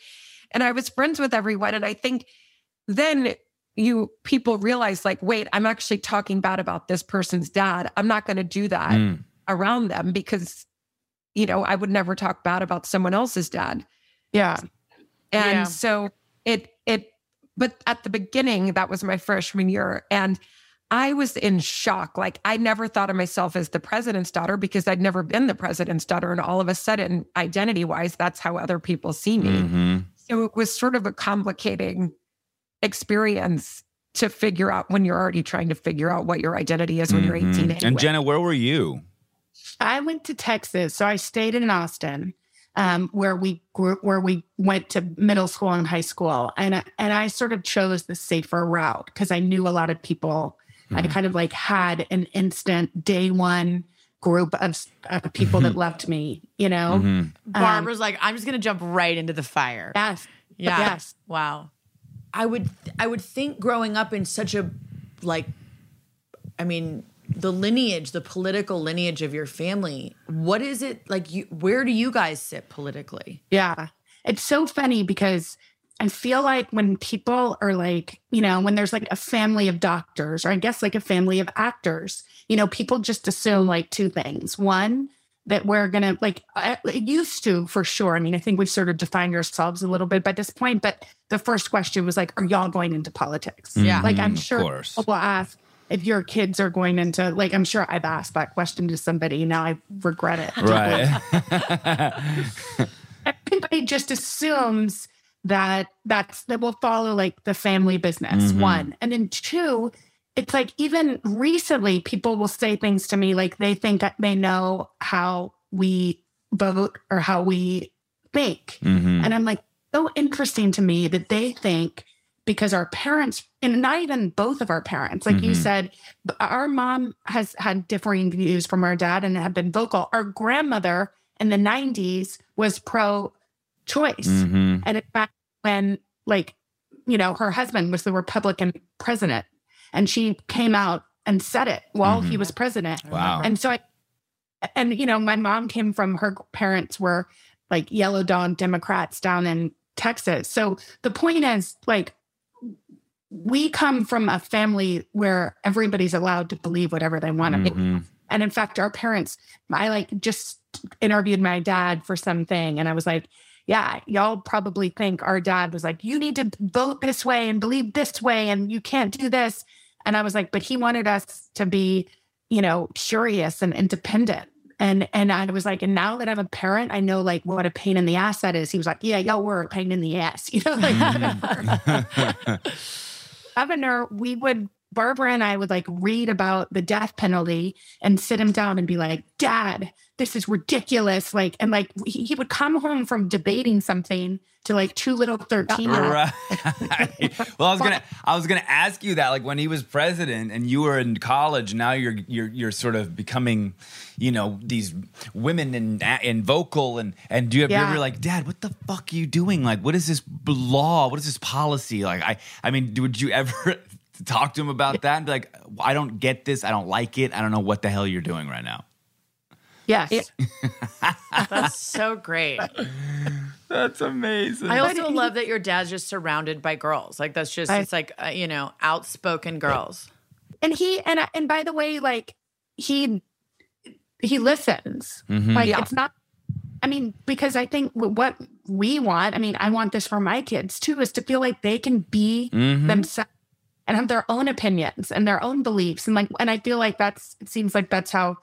and i was friends with everyone and i think then you people realize like wait i'm actually talking bad about this person's dad i'm not going to do that Mm. around them because you know i would never talk bad about someone else's dad yeah. And Yeah. so it it but at the beginning that was my freshman year and I was in shock. Like I never thought of myself as the president's daughter because I'd never been the president's daughter. And all of a sudden, identity wise, that's how other people see me. Mm-hmm. So it was sort of a complicating experience to figure out when you're already trying to figure out what your identity is when you're 18. Mhm. Anyway. And Jenna, where were you? I went to Texas, so I stayed in Austin, um, where we grew, where we went to middle school and high school, and I- and I sort of chose the safer route because I knew a lot of people. I Mm-hmm. kind of like had an instant day one group of, of people that loved me, you know. Mm-hmm. Um, Barbara's like, I'm just gonna jump right into the fire. Yes. Yeah. Yes. Wow. I would I would think growing up in such a like I mean the lineage, the political lineage of your family, what is it like you where do you guys sit politically? Yeah. It's so funny because I feel like when people are like, you know, when there's like a family of doctors, or I guess like a family of actors, you know, people just assume like two things. One, that we're going to like, uh, it used to for sure. I mean, I think we've sort of defined ourselves a little bit by this point, but the first question was like, are y'all going into politics? Yeah. Like, I'm sure course. people ask if your kids are going into, like, I'm sure I've asked that question to somebody. Now I regret it. Right. everybody just assumes that that's that will follow like the family business Mhm. one and then two it's like even recently people will say things to me like they think that they know how we vote or how we think Mhm. and i'm like so interesting to me that they think because our parents and not even both of our parents like you Mhm. said our mom has had differing views from our dad and have been vocal our grandmother in the 90s was pro choice Mhm. and in fact when like you know her husband was the republican president and she came out and said it while he Mhm. was president Wow. and so i and you know my mom came from her parents were like yellow dog democrats down in texas so the point is like we come from a family where everybody's allowed to believe whatever they want to believe Mhm. and in fact, our parents, I like just interviewed my dad for something. And I was like, yeah, y'all probably think our dad was like, you need to vote this way and believe this way, and you can't do this. And I was like, but he wanted us to be, you know, curious and independent. And and I was like, and now that I'm a parent, I know like what a pain in the ass that is. He was like, yeah, y'all were a pain in the ass, you know, like mm-hmm. whatever governor, we would Barbara and I would like read about the death penalty and sit him down and be like, Dad, this is ridiculous. Like, and like he, he would come home from debating something to like two little 13 year olds. Right. well, I was gonna, I was gonna ask you that, like when he was president and you were in college, now you're, you're, you're sort of becoming, you know, these women and and vocal and and do you ever, Yeah. ever like, Dad, what the fuck are you doing? Like, what is this law? What is this policy? Like, I, I mean, would you ever talk to him about that and be like, I don't get this, I don't like it, I don't know what the hell you're doing right now. Yes. That's so great. That's amazing. I also love that your dad's just surrounded by girls. Like that's just I- it's like uh, you know outspoken girls. and he and I- and by the way, like he he listens. Mhm. Like Yeah. it's not. I mean, because I think what we want. I mean, I want this for my kids too, is to feel like they can be Mhm. themselves and have their own opinions and their own beliefs, and like, and I feel like that's. It seems like that's how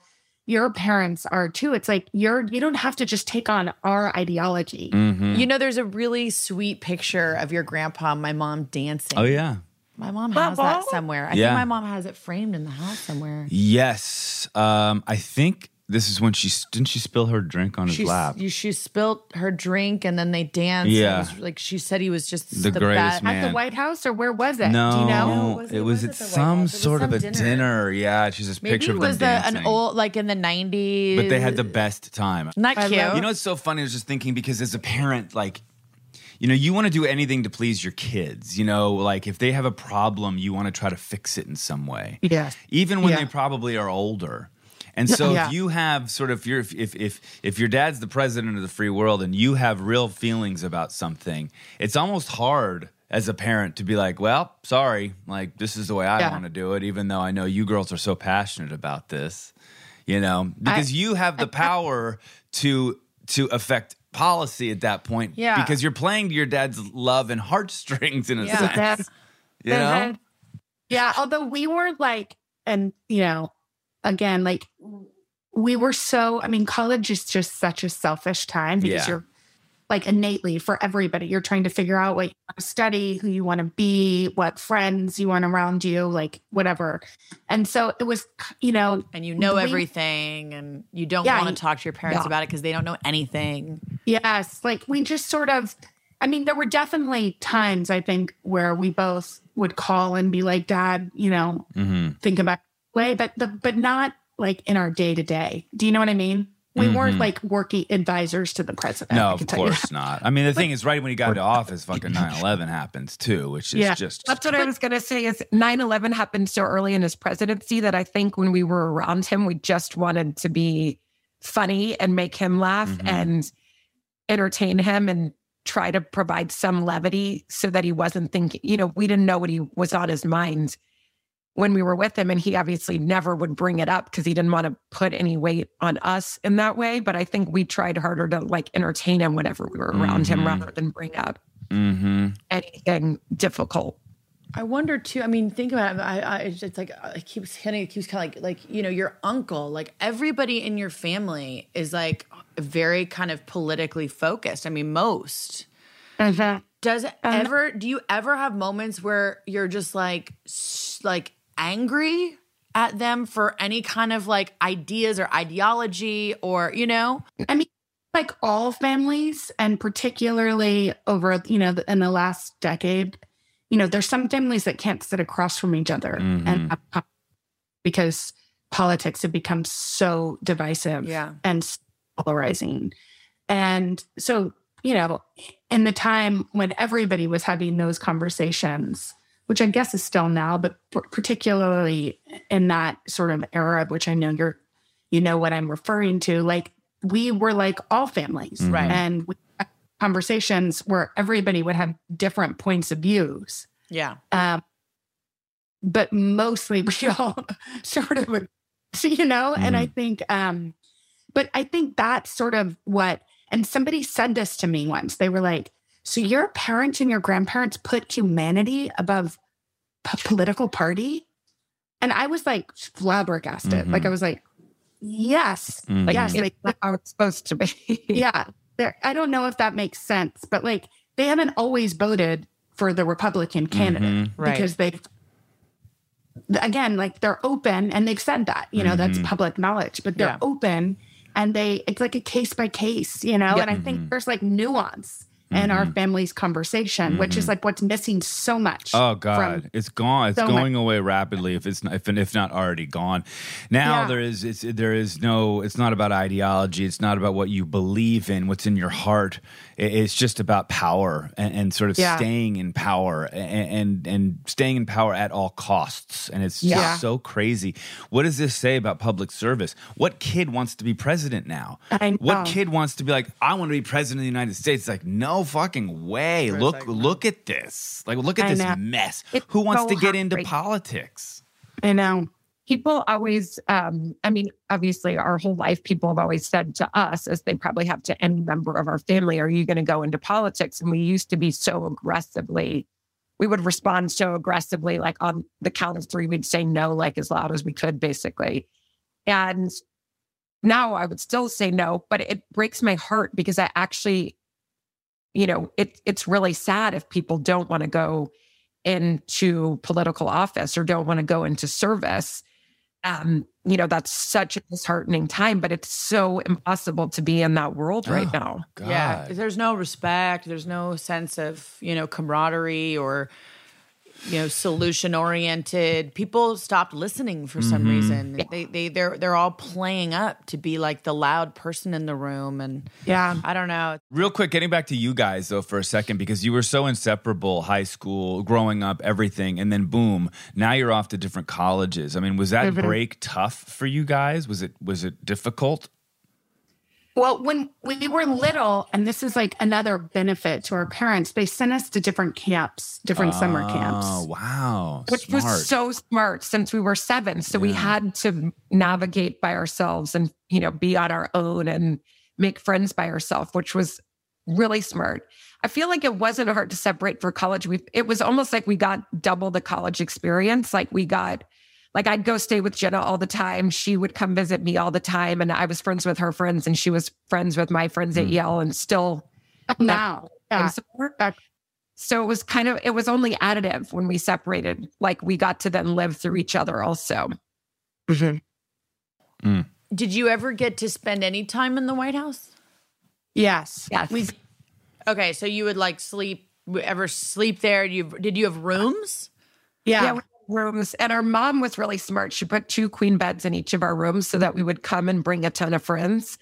your parents are too. It's like you're you don't have to just take on our ideology. Mhm. You know, there's a really sweet picture of your grandpa, my mom dancing. Oh yeah. my mom has that somewhere. I Yeah. think my mom has it framed in the house somewhere. Yes. Um, I think this is when she didn't she spill her drink on his She, lap. she spilled her drink and then they danced. Yeah. It was like she said he was just The the, greatest best. man. At the White House or where was it? no, Do you know? No, was it it- was was at it the White some House? It sort some of a dinner. dinner. Yeah, she's this Maybe picture it of them was the, dancing. an old like in the 90s. but they had the best time. Not I cute. love- You know, it's so funny. I was just thinking because as a parent, like, you know, you want to do anything to please your kids. You know, like if they have a problem, you want to try to fix it in some way. Yes. even when Yeah. they probably are older. And so Yeah. if you have sort of your if if if your dad's the president of the free world and you have real feelings about something, it's almost hard as a parent to be like, well, sorry, like this is the way I Yeah. want to do it, even though I know you girls are so passionate about this. You know, because you have the power to to affect policy at that point. Yeah. Because you're playing to your dad's love and heartstrings in a Yeah. sense. That's- You know? that- Yeah, although we were like, and you know, again, like we were so, I mean, college is just such a selfish time because Yeah. you're like innately for everybody, you're trying to figure out what you want to study, who you want to be, what friends you want around you, like whatever. And so it was, you know, and you know we- everything and you don't Yeah, want to talk to your parents yeah. about it because they don't know anything. Yes. Like we just sort of, I mean, there were definitely times I think where we both would call and be like, Dad, you know, Mm-hmm. think about way, but the but not like in our day to day. Do you know what I mean? We weren't Mhm. like working advisors to the president. No, of can tell you course not. I mean, the thing is, right when he got into office, fucking 9-11 happens too, which is Yeah. just That's what I was going to say is 9-11 happened so early in his presidency that I think when we were around him, we just wanted to be funny and make him laugh Mhm. and entertain him and try to provide some levity so that he wasn't thinking, you know, we didn't know what he was on his mind when we were with him. And he obviously never would bring it up because he didn't want to put any weight on us in that way. But I think we tried harder to like entertain him whenever we were around Mhm. him rather than bring up Mm-hmm. anything difficult. I wonder too. I mean, think about it. I, I it's like it keeps hitting. It keeps kind of like like you know your uncle. Like everybody in your family is like very kind of politically focused. I mean, most. Mhm. Does ever? Do you ever have moments where you're just like like angry at them for any kind of like ideas or ideology or you know? I mean, like all families, and particularly over, you know, in the last decade, you know, there's some families that can't sit across from each other Mhm. and because politics have become so divisive Yeah. and s- polarizing. And so, you know, in the time when everybody was having those conversations, which I guess is still now, but particularly in that sort of era, which I know you're, you know what I'm referring to, like we were like all families, Mhm. Right. And we had conversations where everybody would have different points of views. Yeah. Um, but mostly we all sort of, would- so, you know, and I think, um, but I think that's sort of what, and somebody said this to me once. They were like, so your parents and your grandparents put humanity above p- political party? And I was like flabbergasted. Like, I was like, yes, Mhm. yes. It's Like, not how it's supposed to be. yeah. I don't know if that makes sense, but like they haven't always voted for the Republican candidate Right. because they, again, like they're open and they've said that, you know, that's Mhm. public knowledge, but they're Yeah. open and they, it's like a case by case, you know, Yeah. and I think there's like nuance in our mm-hmm. family's conversation, which is mm-hmm. like what's missing so much. Oh God, it's gone. It's so going away rapidly. If it's not, if, if not already gone, now Yeah. there is it's, there is no. It's not about ideology. It's not about what you believe in. What's in your heart. It- It's just about power and, and sort of Yeah. staying in power and, and and staying in power at all costs. And it's Yeah. just so crazy. What does this say about public service? What kid wants to be president now? I know. What kid wants to be like, I want to be president of the United States? It's like, no fucking way. Look, look at this. Like, look at I this know. mess. It's Who wants so to get into politics? I know. People always um i mean obviously our whole life people have always said to us as they probably have to any member of our family are you going to go into politics? And we used to be so aggressively we would respond so aggressively like on the count of three we'd say no like as loud as we could basically. And now i would still say no but it breaks my heart because i actually you know it, it's really sad if people don't want to go into political office or don't want to go into service um, you know, that's such a disheartening time, but it's so impossible to be in that world right Oh, now. God. Yeah, there's no respect. There's no sense of you know camaraderie or you know solution oriented. People stopped listening for some Mhm. reason. They they they're they're all playing up to be like the loud person in the room, and Yeah. I don't know. Real quick, getting back to you guys though for a second, because you were so inseparable, high school, growing up, everything, and then boom, now you're off to different colleges. I mean, was that Mhm. break tough for you guys? Was it was it difficult? Well, when we were little, and this is like another benefit to our parents, they sent us to different camps, different summer camps. Oh, wow. Which Smart. was so smart since we were seven. So we had to navigate by ourselves and, you know, be on our own and make friends by ourselves, which was really smart. I feel like it wasn't hard to separate for college. We it was almost like we got double the college experience. Like we got like I'd go stay with Jenna all the time. She would come visit me all the time. And I was friends with her friends and she was friends with my friends at hmm. Yale and still oh, now. Yeah. So it was kind of it was only additive when we separated. Like we got to then live through each other also. Mm-hmm. Mm. Did you ever get to spend any time in the White House? Yes. Yes. We Okay, so you would like sleep ever sleep there? Did you did you have rooms? yeah. Yeah, we had rooms. And our mom was really smart. She put two queen beds in each of our rooms so that we would come and bring a ton of friends.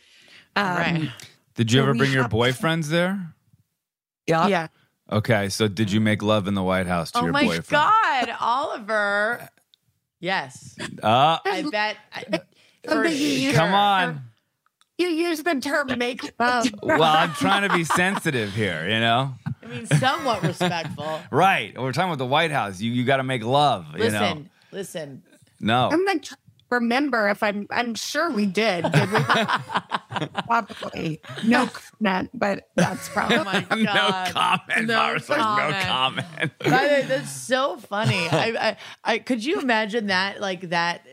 Um, Right. Did you ever bring your have- boyfriends there? Yeah. yeah. Okay, so did you make love in the White House to Oh your boyfriend? Oh my boyfriend? god, Oliver. Yes. Uh, I bet I, for sure. come on. You use the term make love. Well, I'm trying to be sensitive here, you know? I mean somewhat respectful. Right. We're talking about the White House. You you got to make love, you Listen, know? listen. No. I'm like trying to remember if I'm I'm sure we did. Did we? Probably no comment, but that's probably Oh my no comment. No I was like, no comment. comment. By the way, that's so funny. I, I, I could you imagine that like that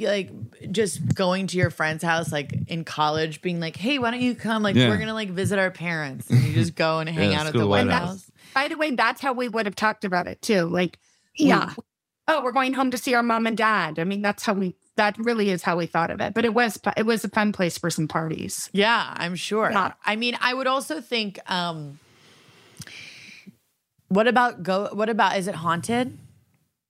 like just going to your friend's house like in college being like hey why don't you come like Yeah. we're gonna like visit our parents and you just go and hang Yeah, out let's at go the white White house, House. By the way, that's how we would have talked about it too. Like, Yeah. we- oh, we're going home to see our mom and dad. I mean, that's how we. That really is how we thought of it. But it was it was a fun place for some parties. yeah i'm sure Yeah. i mean i would also think um what about go what about is it haunted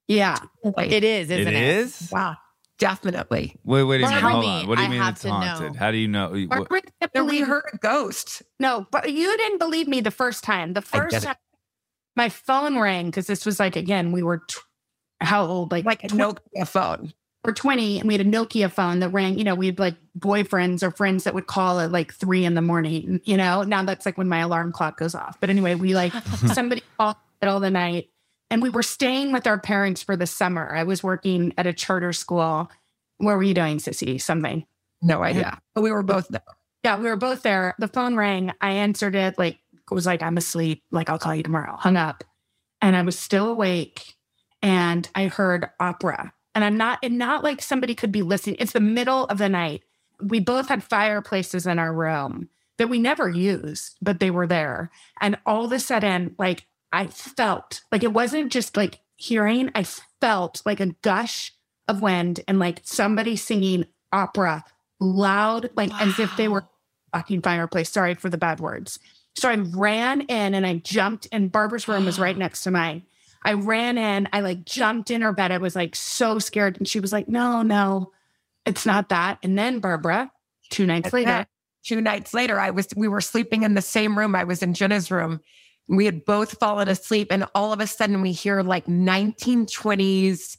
Yeah. it is isn't It it, is? wow, definitely. Wait, wait a minute. Hold me, on. What do you I mean have it's to know. haunted? How do you know? Barbara we heard a ghost. No, but you didn't believe me the first time. The first get it. time my phone rang because this was like again we were tw- how old like Like a tw- Nokia phone. or 20 and we had a Nokia phone that rang, you know, we had like boyfriends or friends that would call at like three in the morning, you know, now that's like when my alarm clock goes off. But anyway, we like somebody called middle of the night and we were staying with our parents for the summer. I was working at a charter school. What were you doing, Sissy? Something. No idea. But we were both there. Yeah, we were both there. The phone rang. I answered it, like, it was like, I'm asleep. Like, I'll call you tomorrow. Hung up. And I was still awake. And I heard opera. And I'm not, and not like somebody could be listening. It's the middle of the night. We both had fireplaces in our room that we never used, but they were there. And all of a sudden, like, I felt like it wasn't just like hearing, I felt like a gush of wind and like somebody singing opera loud, like as if they were fucking fireplace. Sorry for the bad words. So I ran in and I jumped, and Barbara's room was right next to mine. I ran in, I like jumped in her bed. I was like so scared. And she was like, no, no, it's not that. And then Barbara, two nights later, Two nights later, I was we were sleeping in the same room. I was in Jenna's room. We had both fallen asleep, and all of a sudden we hear like 1920s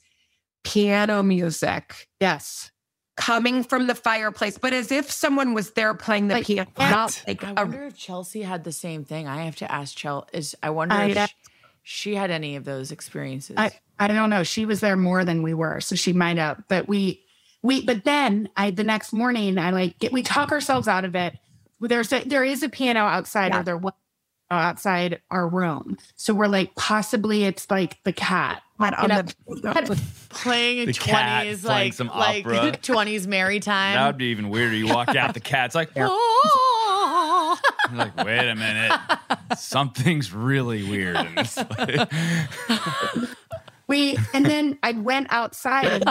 piano music yes. coming from the fireplace, but as if someone was there playing the Like, piano. what? Not like I a wonder if Chelsea had the same thing. I have to ask Chelsea. Is I wonder I- if sh- she had any of those experiences. I, I don't know. She was there more than we were, so she might have. But we, we, but then I, the next morning, I like get, we talk ourselves out of it. There's a, there is a piano outside, Yeah. or there was outside our room. So we're like, possibly it's like the cat. on You the playing a The cat twenties playing like some like opera. twenties Mary time. That would be even weirder. You walk out, the cat's like, You're like, wait a minute. Something's really weird in this. We and then I went outside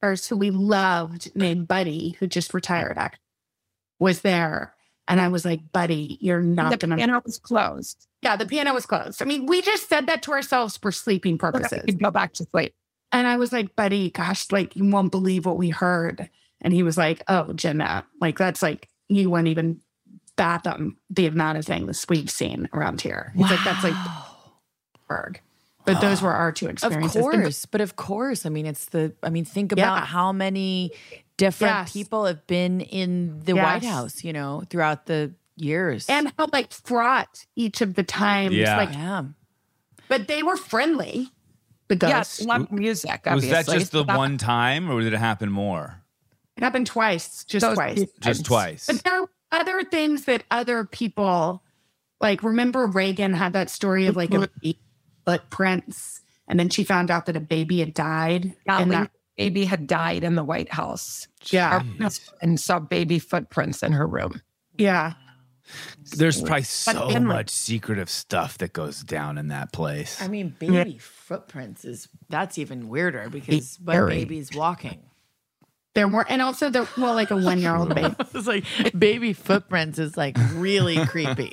first who we loved named Buddy, who just retired actually, was there. And I was like, Buddy, you're not the gonna The piano was closed. Yeah, the piano was closed. I mean, we just said that to ourselves for sleeping So purposes. could go back to sleep. And I was like, Buddy, gosh, like you won't believe what we heard. And he was like, Oh, Jenna, like that's like you wouldn't even fathom um, the amount of things we've seen around here. He's like, that's like Berg. But those were our two Of experiences. course, but of course. I mean, it's the. I mean, think about Yeah. how many different Yes. people have been in the White House. You know, throughout the years. and how like fraught each of the times. Yeah. Like, yeah, but they were friendly. The ghosts. Yes, love music. Was that just the So that- one time or did it happen more? It happened twice, just those twice. two Just twice. But there are other things that other people like. Remember Reagan had that story of like a mm-hmm. baby footprints, and then she found out that a baby had died. Yeah, and like, that, baby had died in the White House. yeah, hmm. and saw baby footprints in her room. yeah. There's probably so in- much secretive stuff that goes down in that place. I mean, baby footprints is that's even weirder because what Very. baby's walking? There were, and also there well, like a one year old baby. it's like baby footprints is like really creepy.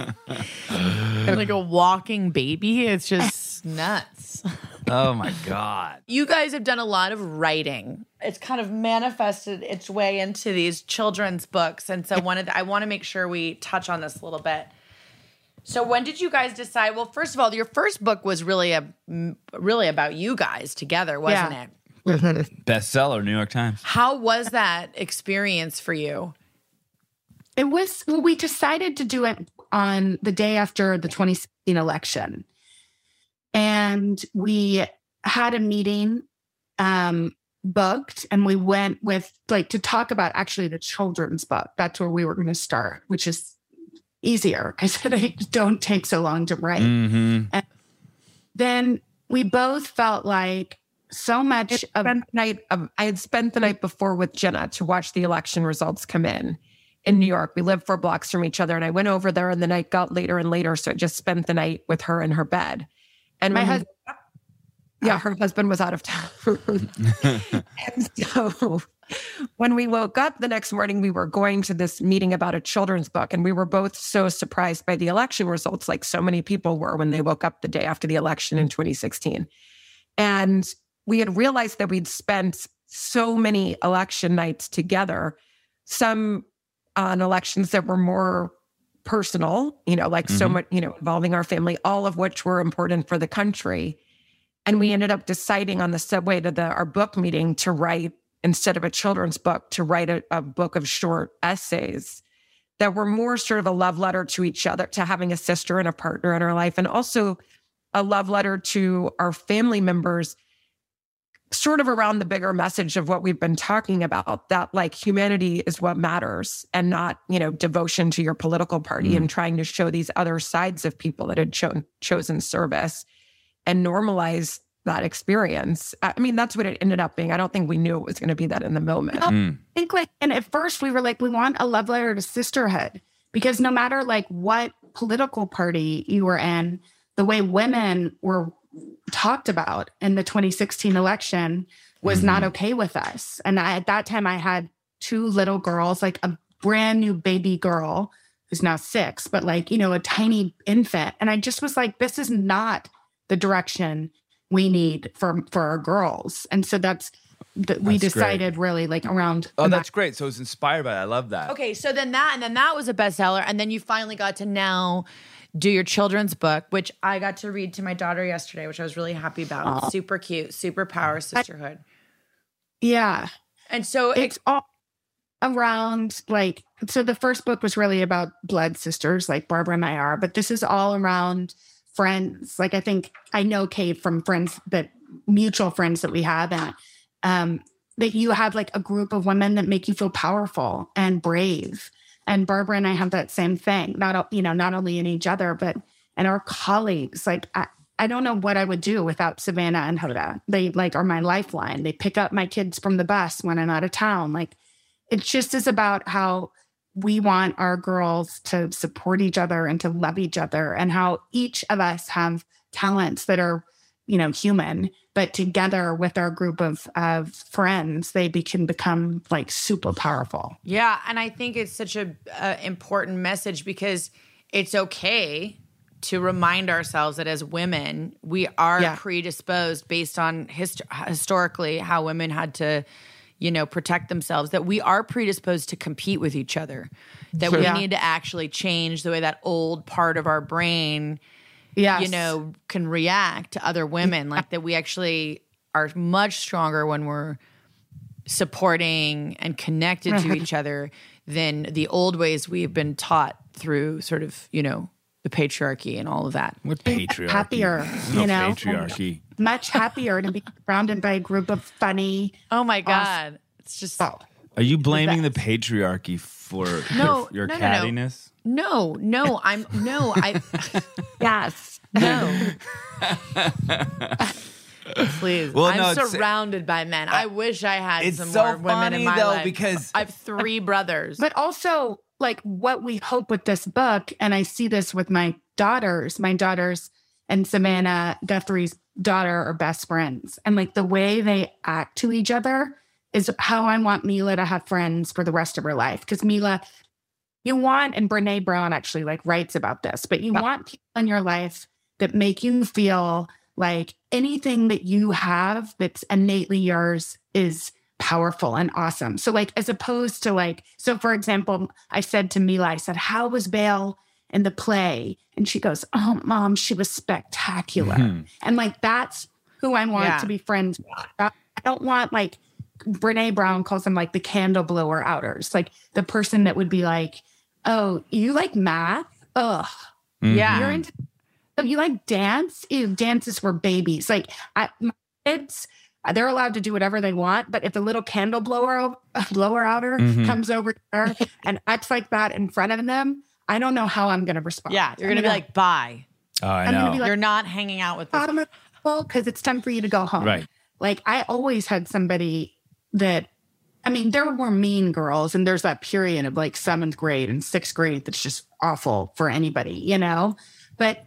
And like a walking baby, it's just nuts. oh my god. You guys have done a lot of writing. It's kind of manifested its way into these children's books, and so one of the, I want to make sure we touch on this a little bit. So when did you guys decide? Well, first of all, your first book was really a really about you guys together, wasn't Yeah. it? Bestseller, New York Times. How was that experience for you? It was well, we decided to do it on the day after the 2016 election. And we had a meeting um booked and we went with like to talk about actually the children's book. That's where we were going to start, which is easier because they don't take so long to write. Mm-hmm. Then we both felt like so much of Spent the night of, I had spent the night before with Jenna to watch the election results come in in New York. We lived four blocks from each other, and I went over there, and the night got later and later. So I just spent the night with her in her bed. And My when we- hus- yeah, ah. her husband was out of town. and so when we woke up the next morning, we were going to this meeting about a children's book, and we were both so surprised by the election results, like so many people were when they woke up the day after the election in 2016. And we had realized that we'd spent so many election nights together, some on elections that were more personal, you know, like so Mhm. much, you know, involving our family, all of which were important for the country. And we ended up deciding on the subway to the our book meeting to write instead of a children's book to write a, a book of short essays that were more sort of a love letter to each other, to having a sister and a partner in our life, and also a love letter to our family members, sort of around the bigger message of what we've been talking about that like humanity is what matters and not, you know, devotion to your political party and trying to show these other sides of people that had cho- chosen service and normalize that experience. I I mean, that's what it ended up being. I don't think we knew it was going to be that in the moment. Mm. I think like, and at first we were like, we want a love letter to sisterhood because no matter like what political party you were in, the way women were talked about in the 2016 election was not mm-hmm. okay with us. And I, at that time, I had two little girls, like a brand new baby girl who's now six, but like, you know, a tiny infant. And I just was like, this is not the direction we need for for our girls. And so that's that we That's great. decided really like around Oh, that's great. So it was inspired by that. I love that. Okay, so then that and then that was a bestseller, and then you finally got to now do your children's book, which I got to read to my daughter yesterday, which I was really happy about. Aw. Super cute, super power sisterhood. yeah. And so it's all around like so the first book was really about blood sisters like Barbara and I are, but this is all around friends. Like I think I know Kate from friends that mutual friends that we have and um that you have like a group of women that make you feel powerful and brave. And Barbara and I have that same thing. Not you know, not only in each other, but in our colleagues. Like I I don't know what I would do without Savannah and Hoda. They like are my lifeline. They pick up my kids from the bus when I'm out of town. Like it just is about how we want our girls to support each other and to love each other and how each of us have talents that are you know human but together with our group of of friends they be, can become like super powerful Yeah, and I think it's such a uh, important message because it's okay to remind ourselves that as women, we are Yeah. predisposed based on hist- historically how women had to, you know, protect themselves. That we are predisposed to compete with each other. That we Yeah. need to actually change the way that old part of our brain Yes. you know, can react to other women. Like that we actually are much stronger when we're supporting and connected to each other than the old ways we've been taught through sort of, you know, the patriarchy and all of that. What patriarchy? happier you know patriarchy. much happier to be surrounded by a group of funny Oh my God. It's just oh, Are you blaming the patriarchy for No, your, your no, no, no. cattiness? No, no, I'm no, I yes. No. Please. Well, I'm no, surrounded by men. I wish I had It's some so more women funny, in my though, life. because- I have three brothers. But also, like, what we hope with this book, and I see this with my daughters, my daughters and Savannah Guthrie's daughter are best friends. And like the way they act to each other is how I want Mila to have friends for the rest of her life. Because Mila, you want, and Brene Brown actually like writes about this, but you want people in your life that make you feel like anything that you have that's innately yours is powerful and awesome. So, like, as opposed to like, so for example, I said to Mila, I said, How was Belle in the play? And she goes, Oh, mom, she was spectacular. Mhm. And like, that's who I want Yeah. to be friends with. I don't want like, Brene Brown calls them like the candle blower outers, like the person that would be like, Oh, you like math? Ugh. Yeah. You're into oh, you like dance? Ew, dances for babies. Like I, my kids, they're allowed to do whatever they want. But if the little candle blower blower outer Mhm. comes over there and acts like that in front of them, I don't know how I'm going to respond. yeah, you're gonna be like, bye. Oh, I I'm gonna know. be like- you're not hanging out with this. bottom because it's time for you to go home. Right. Like I always had somebody that, I mean, there were mean girls, and there's that period of like seventh grade and sixth grade that's just awful for anybody, you know. But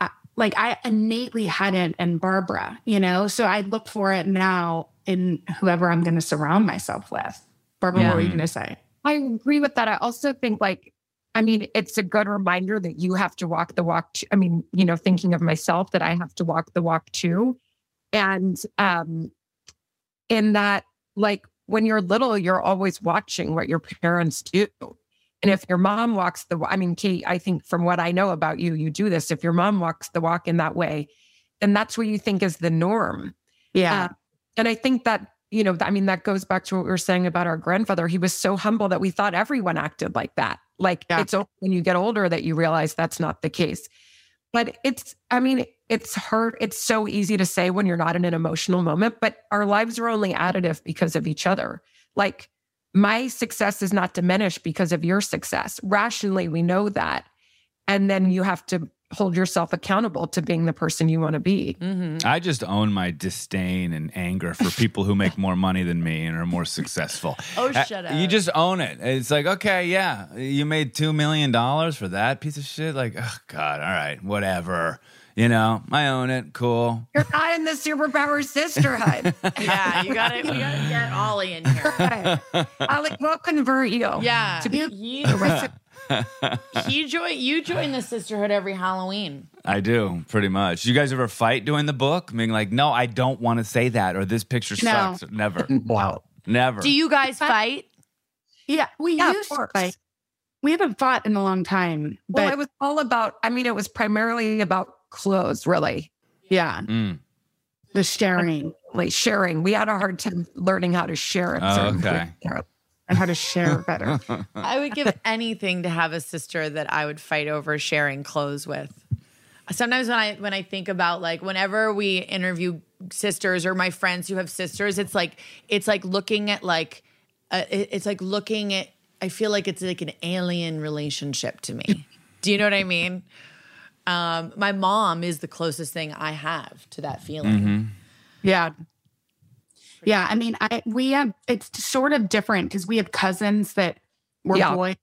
uh, like I innately had it in Barbara, you know. So I look for it now in whoever I'm going to surround myself with. Barbara, what were you going to say? I agree with that. I also think like, I mean, it's a good reminder that you have to walk the walk. t- I mean, you know, thinking of myself that I have to walk the walk too. And um in that, like when you're little, you're always watching what your parents do. And if your mom walks the, I mean, Kate, I think from what I know about you, you do this. If your mom walks the walk in that way, then that's what you think is the norm. Yeah. Uh, and I think that, you know, I mean, that goes back to what we were saying about our grandfather. He was so humble that we thought everyone acted like that. Like it's only when you get older that you realize that's not the case. But it's, I mean, it's hard. It's so easy to say when you're not in an emotional moment, but our lives are only additive because of each other. Like my success is not diminished because of your success. Rationally, we know that. And then you have to hold yourself accountable to being the person you want to be. I just own my disdain and anger for people who make more money than me and are more successful. Oh, Uh, shut You up. just own it. It's like, okay, yeah, you made $2 million for that piece of shit. Like, oh, God, all right, whatever. You know, I own it. Cool. You're not in the superpower sisterhood. yeah, you gotta, we gotta get Ollie in here. Alec will convert you. Yeah, To be he, he join, you join the sisterhood every Halloween. I do, pretty much. You guys ever fight doing the book? Being like, no, I don't want to say that, or this picture No. sucks. Never. wow. Never. Do you guys fight? Yeah, we Yeah, used to fight. We haven't fought in a long time. Well, it was all about, I mean, it was primarily about clothes, really. yeah, Mm. the sharing Like sharing. We had a hard time learning how to share it. Oh, okay. And how to share better. I would give anything to have a sister that I would fight over sharing clothes with. Sometimes when I when I think about like whenever we interview sisters or my friends who have sisters, it's like it's like looking at like uh, it's like looking at. I feel like it's like an alien relationship to me. Do you know what I mean? Um, my mom is the closest thing I have to that feeling. Mm-hmm. Yeah. Yeah. I mean, I we have it's sort of different because we have cousins that were Yeah. boys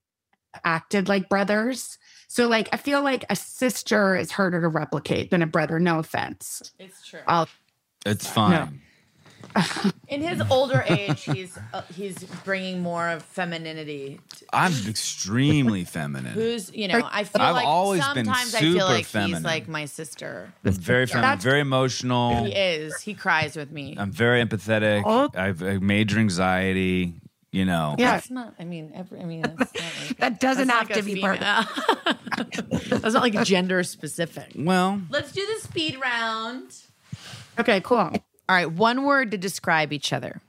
acted like brothers. So like I feel like a sister is harder to replicate than a brother. No offense. It's true. I'll It's fine. In his older age, he's uh, he's bringing more of femininity. I'm extremely feminine. Who's you know? I feel I've like always been sometimes I feel like feminine. he's like my sister. That's very feminine, That's- very emotional. He is. He cries with me. I'm very empathetic. Oh. I have a major anxiety. You know. Yeah. That's not. I mean, every, I mean, that's not like, That doesn't that's have like to be part female- that's not like gender specific. Well, Let's do the speed round. Okay, cool. All right, one word to describe each other.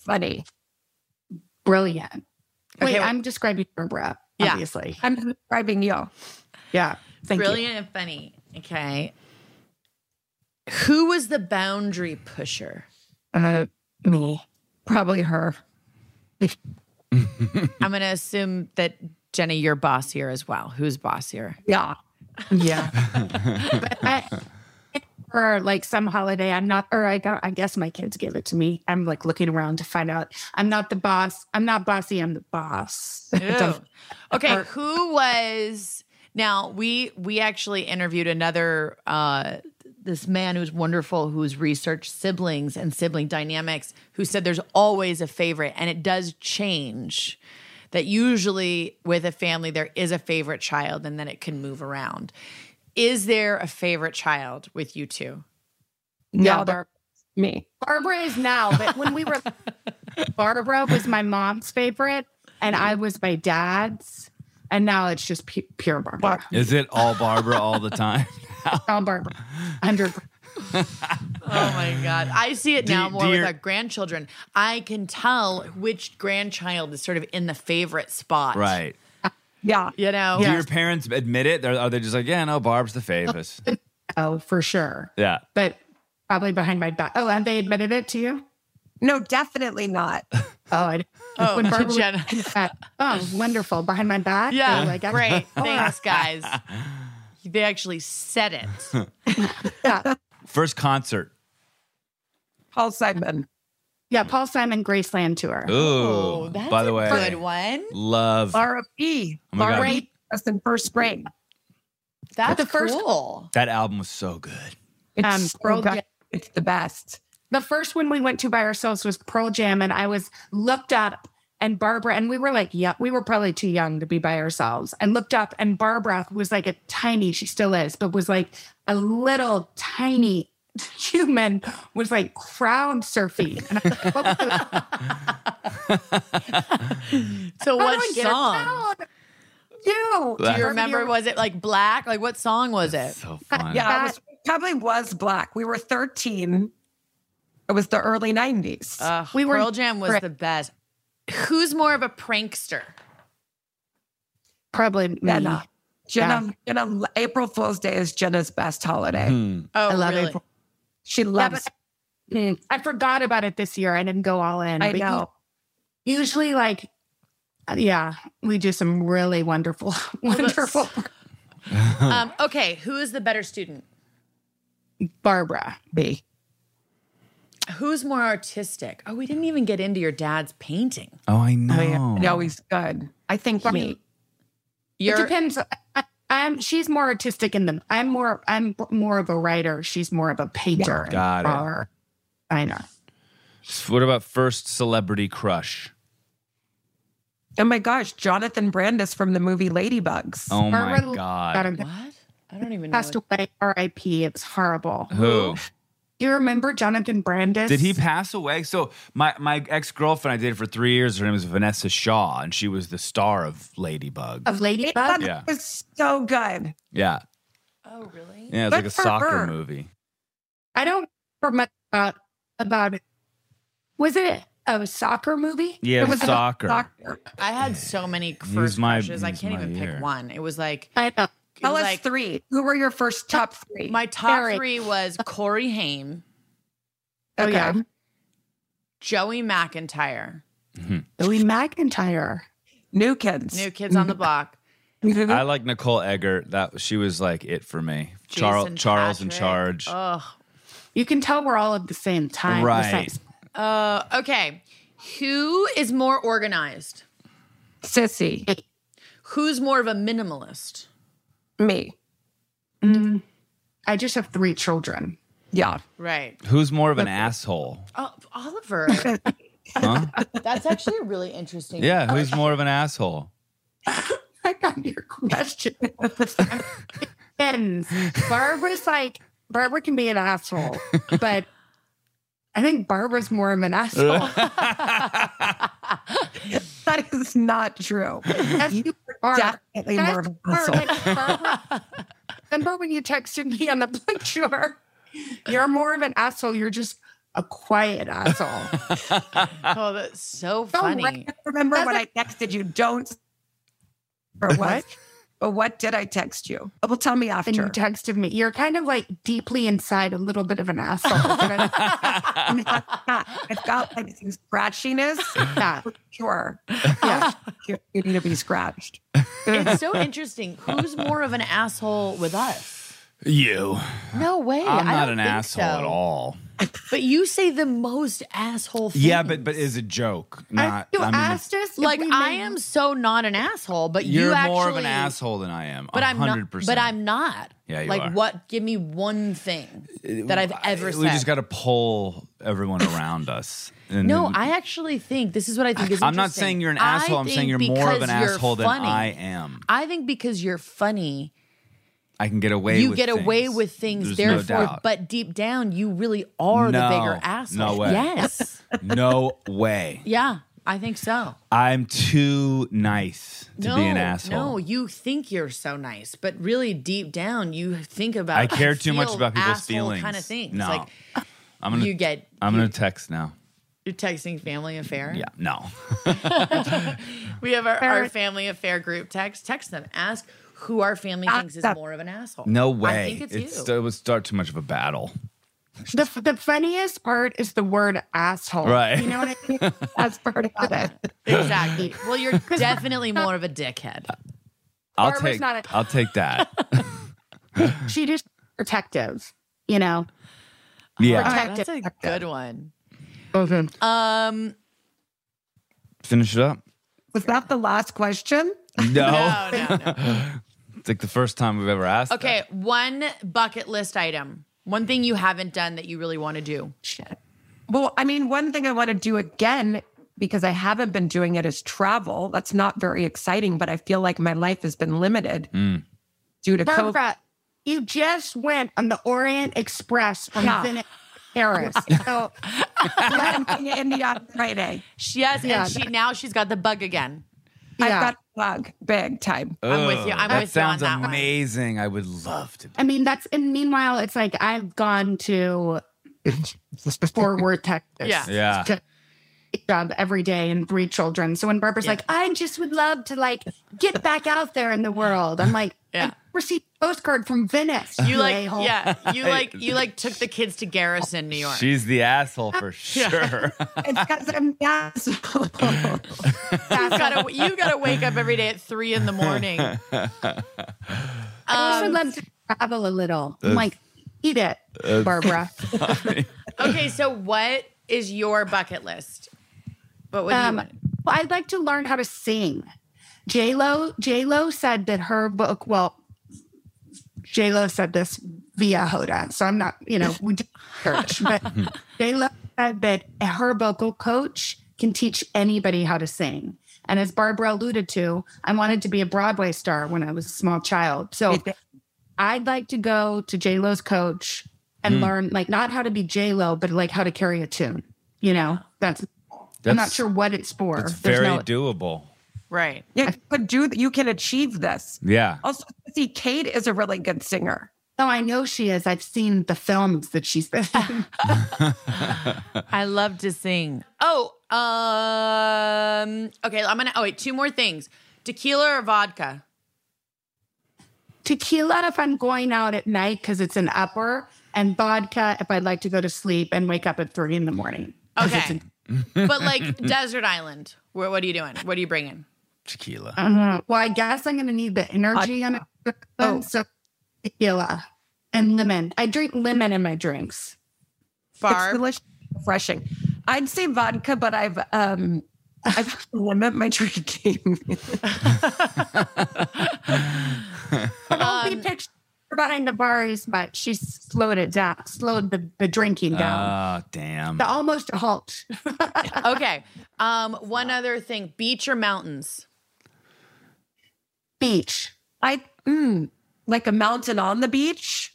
Funny. Brilliant. Wait, Okay, I'm describing Barbara, Yeah. obviously. I'm describing you. Yeah. Thank you. Brilliant and funny. Okay. Who was the boundary pusher? Uh, me. Probably her. I'm going to assume that Jenny, you're boss here as well. Who's boss here? Yeah. Yeah. but I, for like some holiday, I'm not, or I got, I guess my kids give it to me. I'm like looking around to find out I'm not the boss. I'm not bossy. I'm the boss. Okay, who was now we we actually interviewed another uh this man who's wonderful who's researched siblings and sibling dynamics who said there's always a favorite and it does change that usually with a family there is a favorite child and then it can move around is there a favorite child with you two No, No, they're me. Barbara is now, but when we were, Barbara was my mom's favorite and I was my dad's. And now it's just pu- pure Barbara. Is it all Barbara all the time? All Barbara. 100 Oh my God. I see it now you- more do with your- our grandchildren. I can tell which grandchild is sort of in the favorite spot. right. Yeah. You know? Do your parents admit it? Or are they just like, yeah, no, Barb's the favorite? Oh, for sure. Yeah. But probably behind my back. Oh, and they admitted it to you? No, definitely not. Oh, I, Oh, when Barbara Jenna. was at- oh, wonderful. Behind my back? Yeah, Oh, I got- great. Oh, Thanks, guys. They actually said it. Yeah. First concert. Paul Simon. Yeah, Paul Simon Graceland tour. Ooh. Oh, that's by the a way, good one. love. Laura B. Oh my God. B. That's in first grade. That's the first- cool. That album was so good. It's Um, so Pearl good. Jam. It's the best. The first one we went to by ourselves was Pearl Jam, and I was looked up and Barbara, and we were like, yeah, we were probably too young to be by ourselves, and looked up, and Barbara was like a tiny, she still is, but was like a little tiny human, was like crowd surfing. And like, what was it? So what do I get a song? You. Do you remember? Was it like black? Like what song was it? So fun. Yeah, it was, probably was black. We were 13. It was the early 90s. Uh, We were- Pearl Jam was the best. Who's more of a prankster? Probably me. Jenna. Jenna, Jenna, April Fool's Day is Jenna's best holiday. Hmm. Oh, I love really? April. She Yeah, loves but- Mm, I forgot about it this year. I didn't go all in. I know. Usually, like, uh, yeah, we do some really wonderful, wonderful. Um, okay, who is the better student? Barbara. B. Who's more artistic? Oh, we didn't even get into your dad's painting. Oh, I Oh, know. yeah. No, he's good. I think me. it You're depends. I, I'm. She's more artistic in them. I'm more. I'm more of a writer. She's more of a painter. and Got it. drawer. I know. What about first celebrity crush? Oh my gosh, Jonathan Brandis from the movie Ladybugs. Oh my Barbara god. got him- what? I don't even know. Passed away. R.I.P. It was horrible. Who? You remember Jonathan Brandis? Did he pass away? So my my ex girlfriend I dated for three years. Her name was Vinessa Shaw, and she was the star of Ladybug. of Ladybug? That Yeah. was so good. Yeah, Oh, really? yeah. It's like a soccer her. movie. I don't remember much about about it. Was it a soccer movie? Yeah, It was a- soccer. Doctor. I had so many Use first my- crushes. I can't even ear. pick one. It was like I know. It Tell was us like three. Who were your first top three? my top Eric. three was Corey Haim, Oh yeah, Joey McIntyre, Louis McIntyre. New kids. New Kids on the Block, I like Nicole Eggert. That she was like it for me. Charles Jason Charles in charge. Ugh. You can tell we're all at the same time. Right. Uh, okay. Who is more organized? Sissy. Who's more of a minimalist? Me. Mm, I just have three children. Yeah. Right. Who's more of an asshole? Oh, Oliver. Huh? That's actually a really interesting. Yeah, who's more of an asshole? I got your question. Depends. Barbara's like Barbara can be an asshole, but I think Barbara's more of an asshole. That is not true. Yes, you are. Definitely more of an Guys, asshole. like, Barbara, remember when you texted me on the picture? You're more of an asshole. You're just a quiet asshole. Oh, that's so So funny. right- Remember when I texted you, don't. Or what? But what did I text you? Oh, well, tell me after. And you texted me. You're kind of like deeply inside a little bit of an asshole. But I- I've got like some scratchiness. yeah. For sure. Yeah. Oh, you, you need to be scratched. It's so interesting. Who's more of an asshole with us? You. No way. I'm not an asshole so. at all. But you say the most asshole things. Yeah, but but is a joke. Not. you I mean, asked us like I am so not an asshole, but you're you actually, more of an asshole than I am. But i am not. But I'm not. Yeah, you are. like are. what? Give me one thing that I've ever said. We just got to pull everyone around us. No, I actually think this is what I think is. I'm not saying you're an asshole. I'm saying you're more of an asshole than funny. I am. I think because you're funny, I can get away. With. You with get away with things. There's no therefore, doubt. but deep down, you really are the bigger asshole. no way. Yes. no way. yeah, I think so. I'm too nice to no, be an asshole. No, you think you're so nice, but really deep down, you think about. I care too much about people's asshole feelings. Kind of things. No. Like I'm gonna. you get. I'm gonna text now. You're texting family affair. Yeah. No. We have our, our family affair group text. Text them. Ask who our family thinks is more of an asshole. No way. I think it's, you. it would start too much of a battle. the, the funniest part is the word asshole. Right. You know what I mean? That's part of it. Exactly. Well, you're definitely more of a dickhead. I'll Barbara's take. not a- I'll take that. She just protective, you know? yeah. protective That's a good one. Okay. Um, Finish it up. Was that the last question? No. no, no, no. It's like the first time we've ever asked. that. Okay, one bucket list item. One thing you haven't done that you really want to do. Shit. Well, I mean, one thing I want to do again because I haven't been doing it is travel. That's not very exciting, but I feel like my life has been limited Mm. due to COVID. You just went on the Orient Express from Yeah. Venice Paris. So I'm going to India on Friday. Yes, Yeah. and she now she's got the bug again. I've Yeah. got a bug big time. I'm with you. I'm that with you on sounds that one. amazing. I would love to. I mean, that's and meanwhile, it's like I've gone to Fort Worth, Texas. Yeah. Yeah. to job every day and three children. So when Barbara's Yeah. like, I just would love to like get back out there in the world. I'm like, Yeah. I received a postcard from Venice. You like, a-hole. yeah, you like, you like took the kids to Garrison, New York. She's the asshole for sure. It's because I'm asshole. you gotta, you gotta wake up every day at three in the morning. I also Um, love to travel a little. I'm like, eat it, Barbara. okay, so what is your bucket list? What would you Um, well, I'd like to learn how to sing. J Lo, J Lo said that her book. Well, J Lo said this via Hoda, so I'm not, you know, we did church, but J Lo said that her vocal coach can teach anybody how to sing. And as Barbara alluded to, I wanted to be a Broadway star when I was a small child. So I'd like to go to J Lo's coach and Mm. learn, like, not how to be J Lo, but like how to carry a tune. You know, that's. I'm not sure what it's for. It's very no- doable. Right. Yeah, you could do. You can achieve this. Yeah. Also, see, Kate is a really good singer. Oh, I know she is. I've seen the films that she's been in. I love to sing. Oh, um, okay. I'm gonna. Oh wait, two more things: tequila or vodka. Tequila if I'm going out at night because it's an upper, and vodka if I'd like to go to sleep and wake up at three in the morning. Okay, a- but like desert island. What, what are you doing? What are you bringing? Tequila. I don't. Well, I guess I'm going to need the energy on it. Oh. So tequila and lemon. I drink lemon in my drinks. It's Barb. delicious, refreshing. I'd say vodka, but I've um I've limit my drinking. I won't be pictured behind the bars, but She slowed it down, slowed the, the drinking down. Ah, damn. to almost a halt. Okay. Um, one other thing: beach or mountains? Beach. I mm, like a mountain on the beach.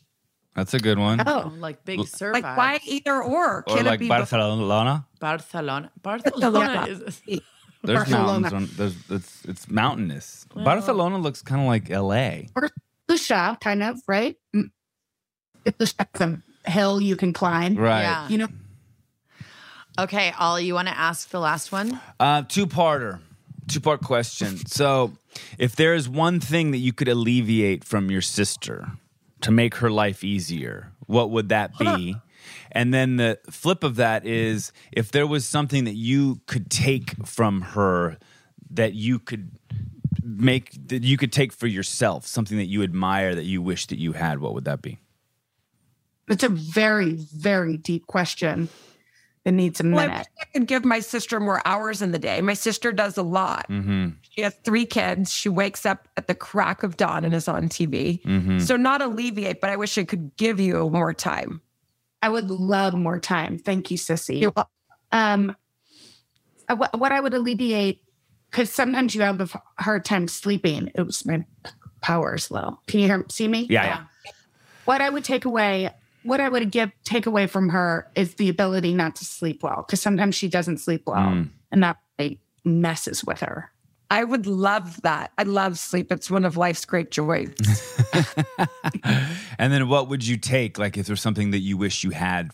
That's a good one. Oh, Like big surf. Like why either or? Or Can like it be Barcelona. Barcelona. Barcelona is. There's Barcelona. mountains. On, there's it's it's mountainous. Barcelona looks kind of like L.A. or Lucia, kind of, right? Mm. It's just like some hill you can climb. Right. Yeah. You know, Okay, Ollie, you want to ask the last one? Uh, two parter. Two part question. So, if there is one thing that you could alleviate from your sister to make her life easier, what would that be? And then the flip of that is if there was something that you could take from her that you could make that you could take for yourself, something that you admire that you wish that you had, what would that be? It's a very, very deep question that needs a Well, I minute. wish I could give my sister more hours in the day. My sister does a lot. Mm-hmm. She has three kids. She wakes up at the crack of dawn and is on TV. Mm-hmm. So not alleviate, but I wish I could give you more time. I would love more time. Thank you, Sissy. Um, I- what what I would alleviate, because sometimes you have a hard time sleeping. It was my power is low. Can you hear, see me? Yeah, yeah. What I would take away, what I would give take away from her is the ability not to sleep well, because sometimes she doesn't sleep well, Mm. and that like, messes with her. I would love that. I love sleep. It's one of life's great joys. And then what would you take? Like if there's something that you wish you had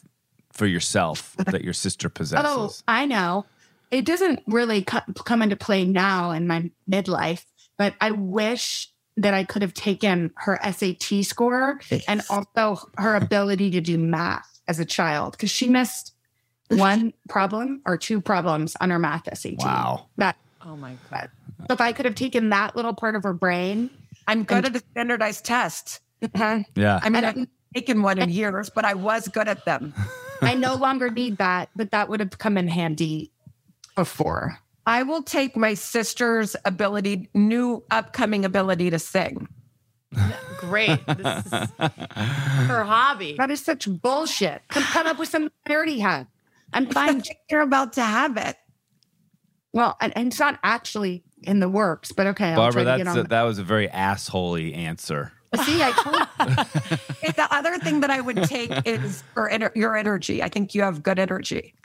for yourself that your sister possesses. Oh, I know. It doesn't really co- come into play now in my midlife, but I wish that I could have taken her SAT score and also her ability to do math as a child because she missed one problem or two problems on her math SAT. Wow. That Oh my god. so if I could have taken that little part of her brain, I'm good at a standardized test. Uh-huh. Yeah. I mean, I haven't taken one in years, but I was good at them. I no longer need that, but that would have come in handy before. I will take my sister's ability, new upcoming ability to sing. Great. This is her hobby. That is such bullshit. Come, come up with some I already had. I'm fine. You're about to have it. Well, and, and it's not actually in the works, but okay. I'll Barbara, try to get that's on. a, that was a very assholey answer. the- See, I told the other thing that I would take is your, ener- your energy. I think you have good energy.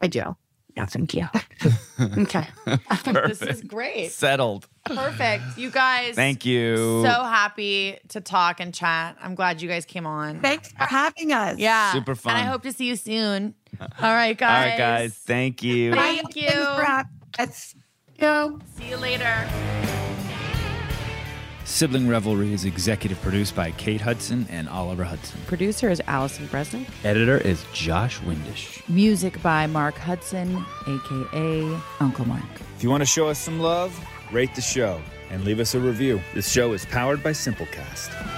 I do. Yeah, thank you. okay. This is great. Settled. Perfect. You guys. Thank you. So happy to talk and chat. I'm glad you guys came on. Thanks for having us. Yeah. Super fun. And I hope to see you soon. All right, guys. All right, guys. Thank you. Thank you. Thanks for having us. Go. See you later. Sibling Revelry is executive produced by Kate Hudson and Oliver Hudson. Producer is Allison Bresnick. Editor is Josh Windisch. Music by Mark Hudson, aka Uncle Mark. If you want to show us some love, rate the show and leave us a review. This show is powered by Simplecast.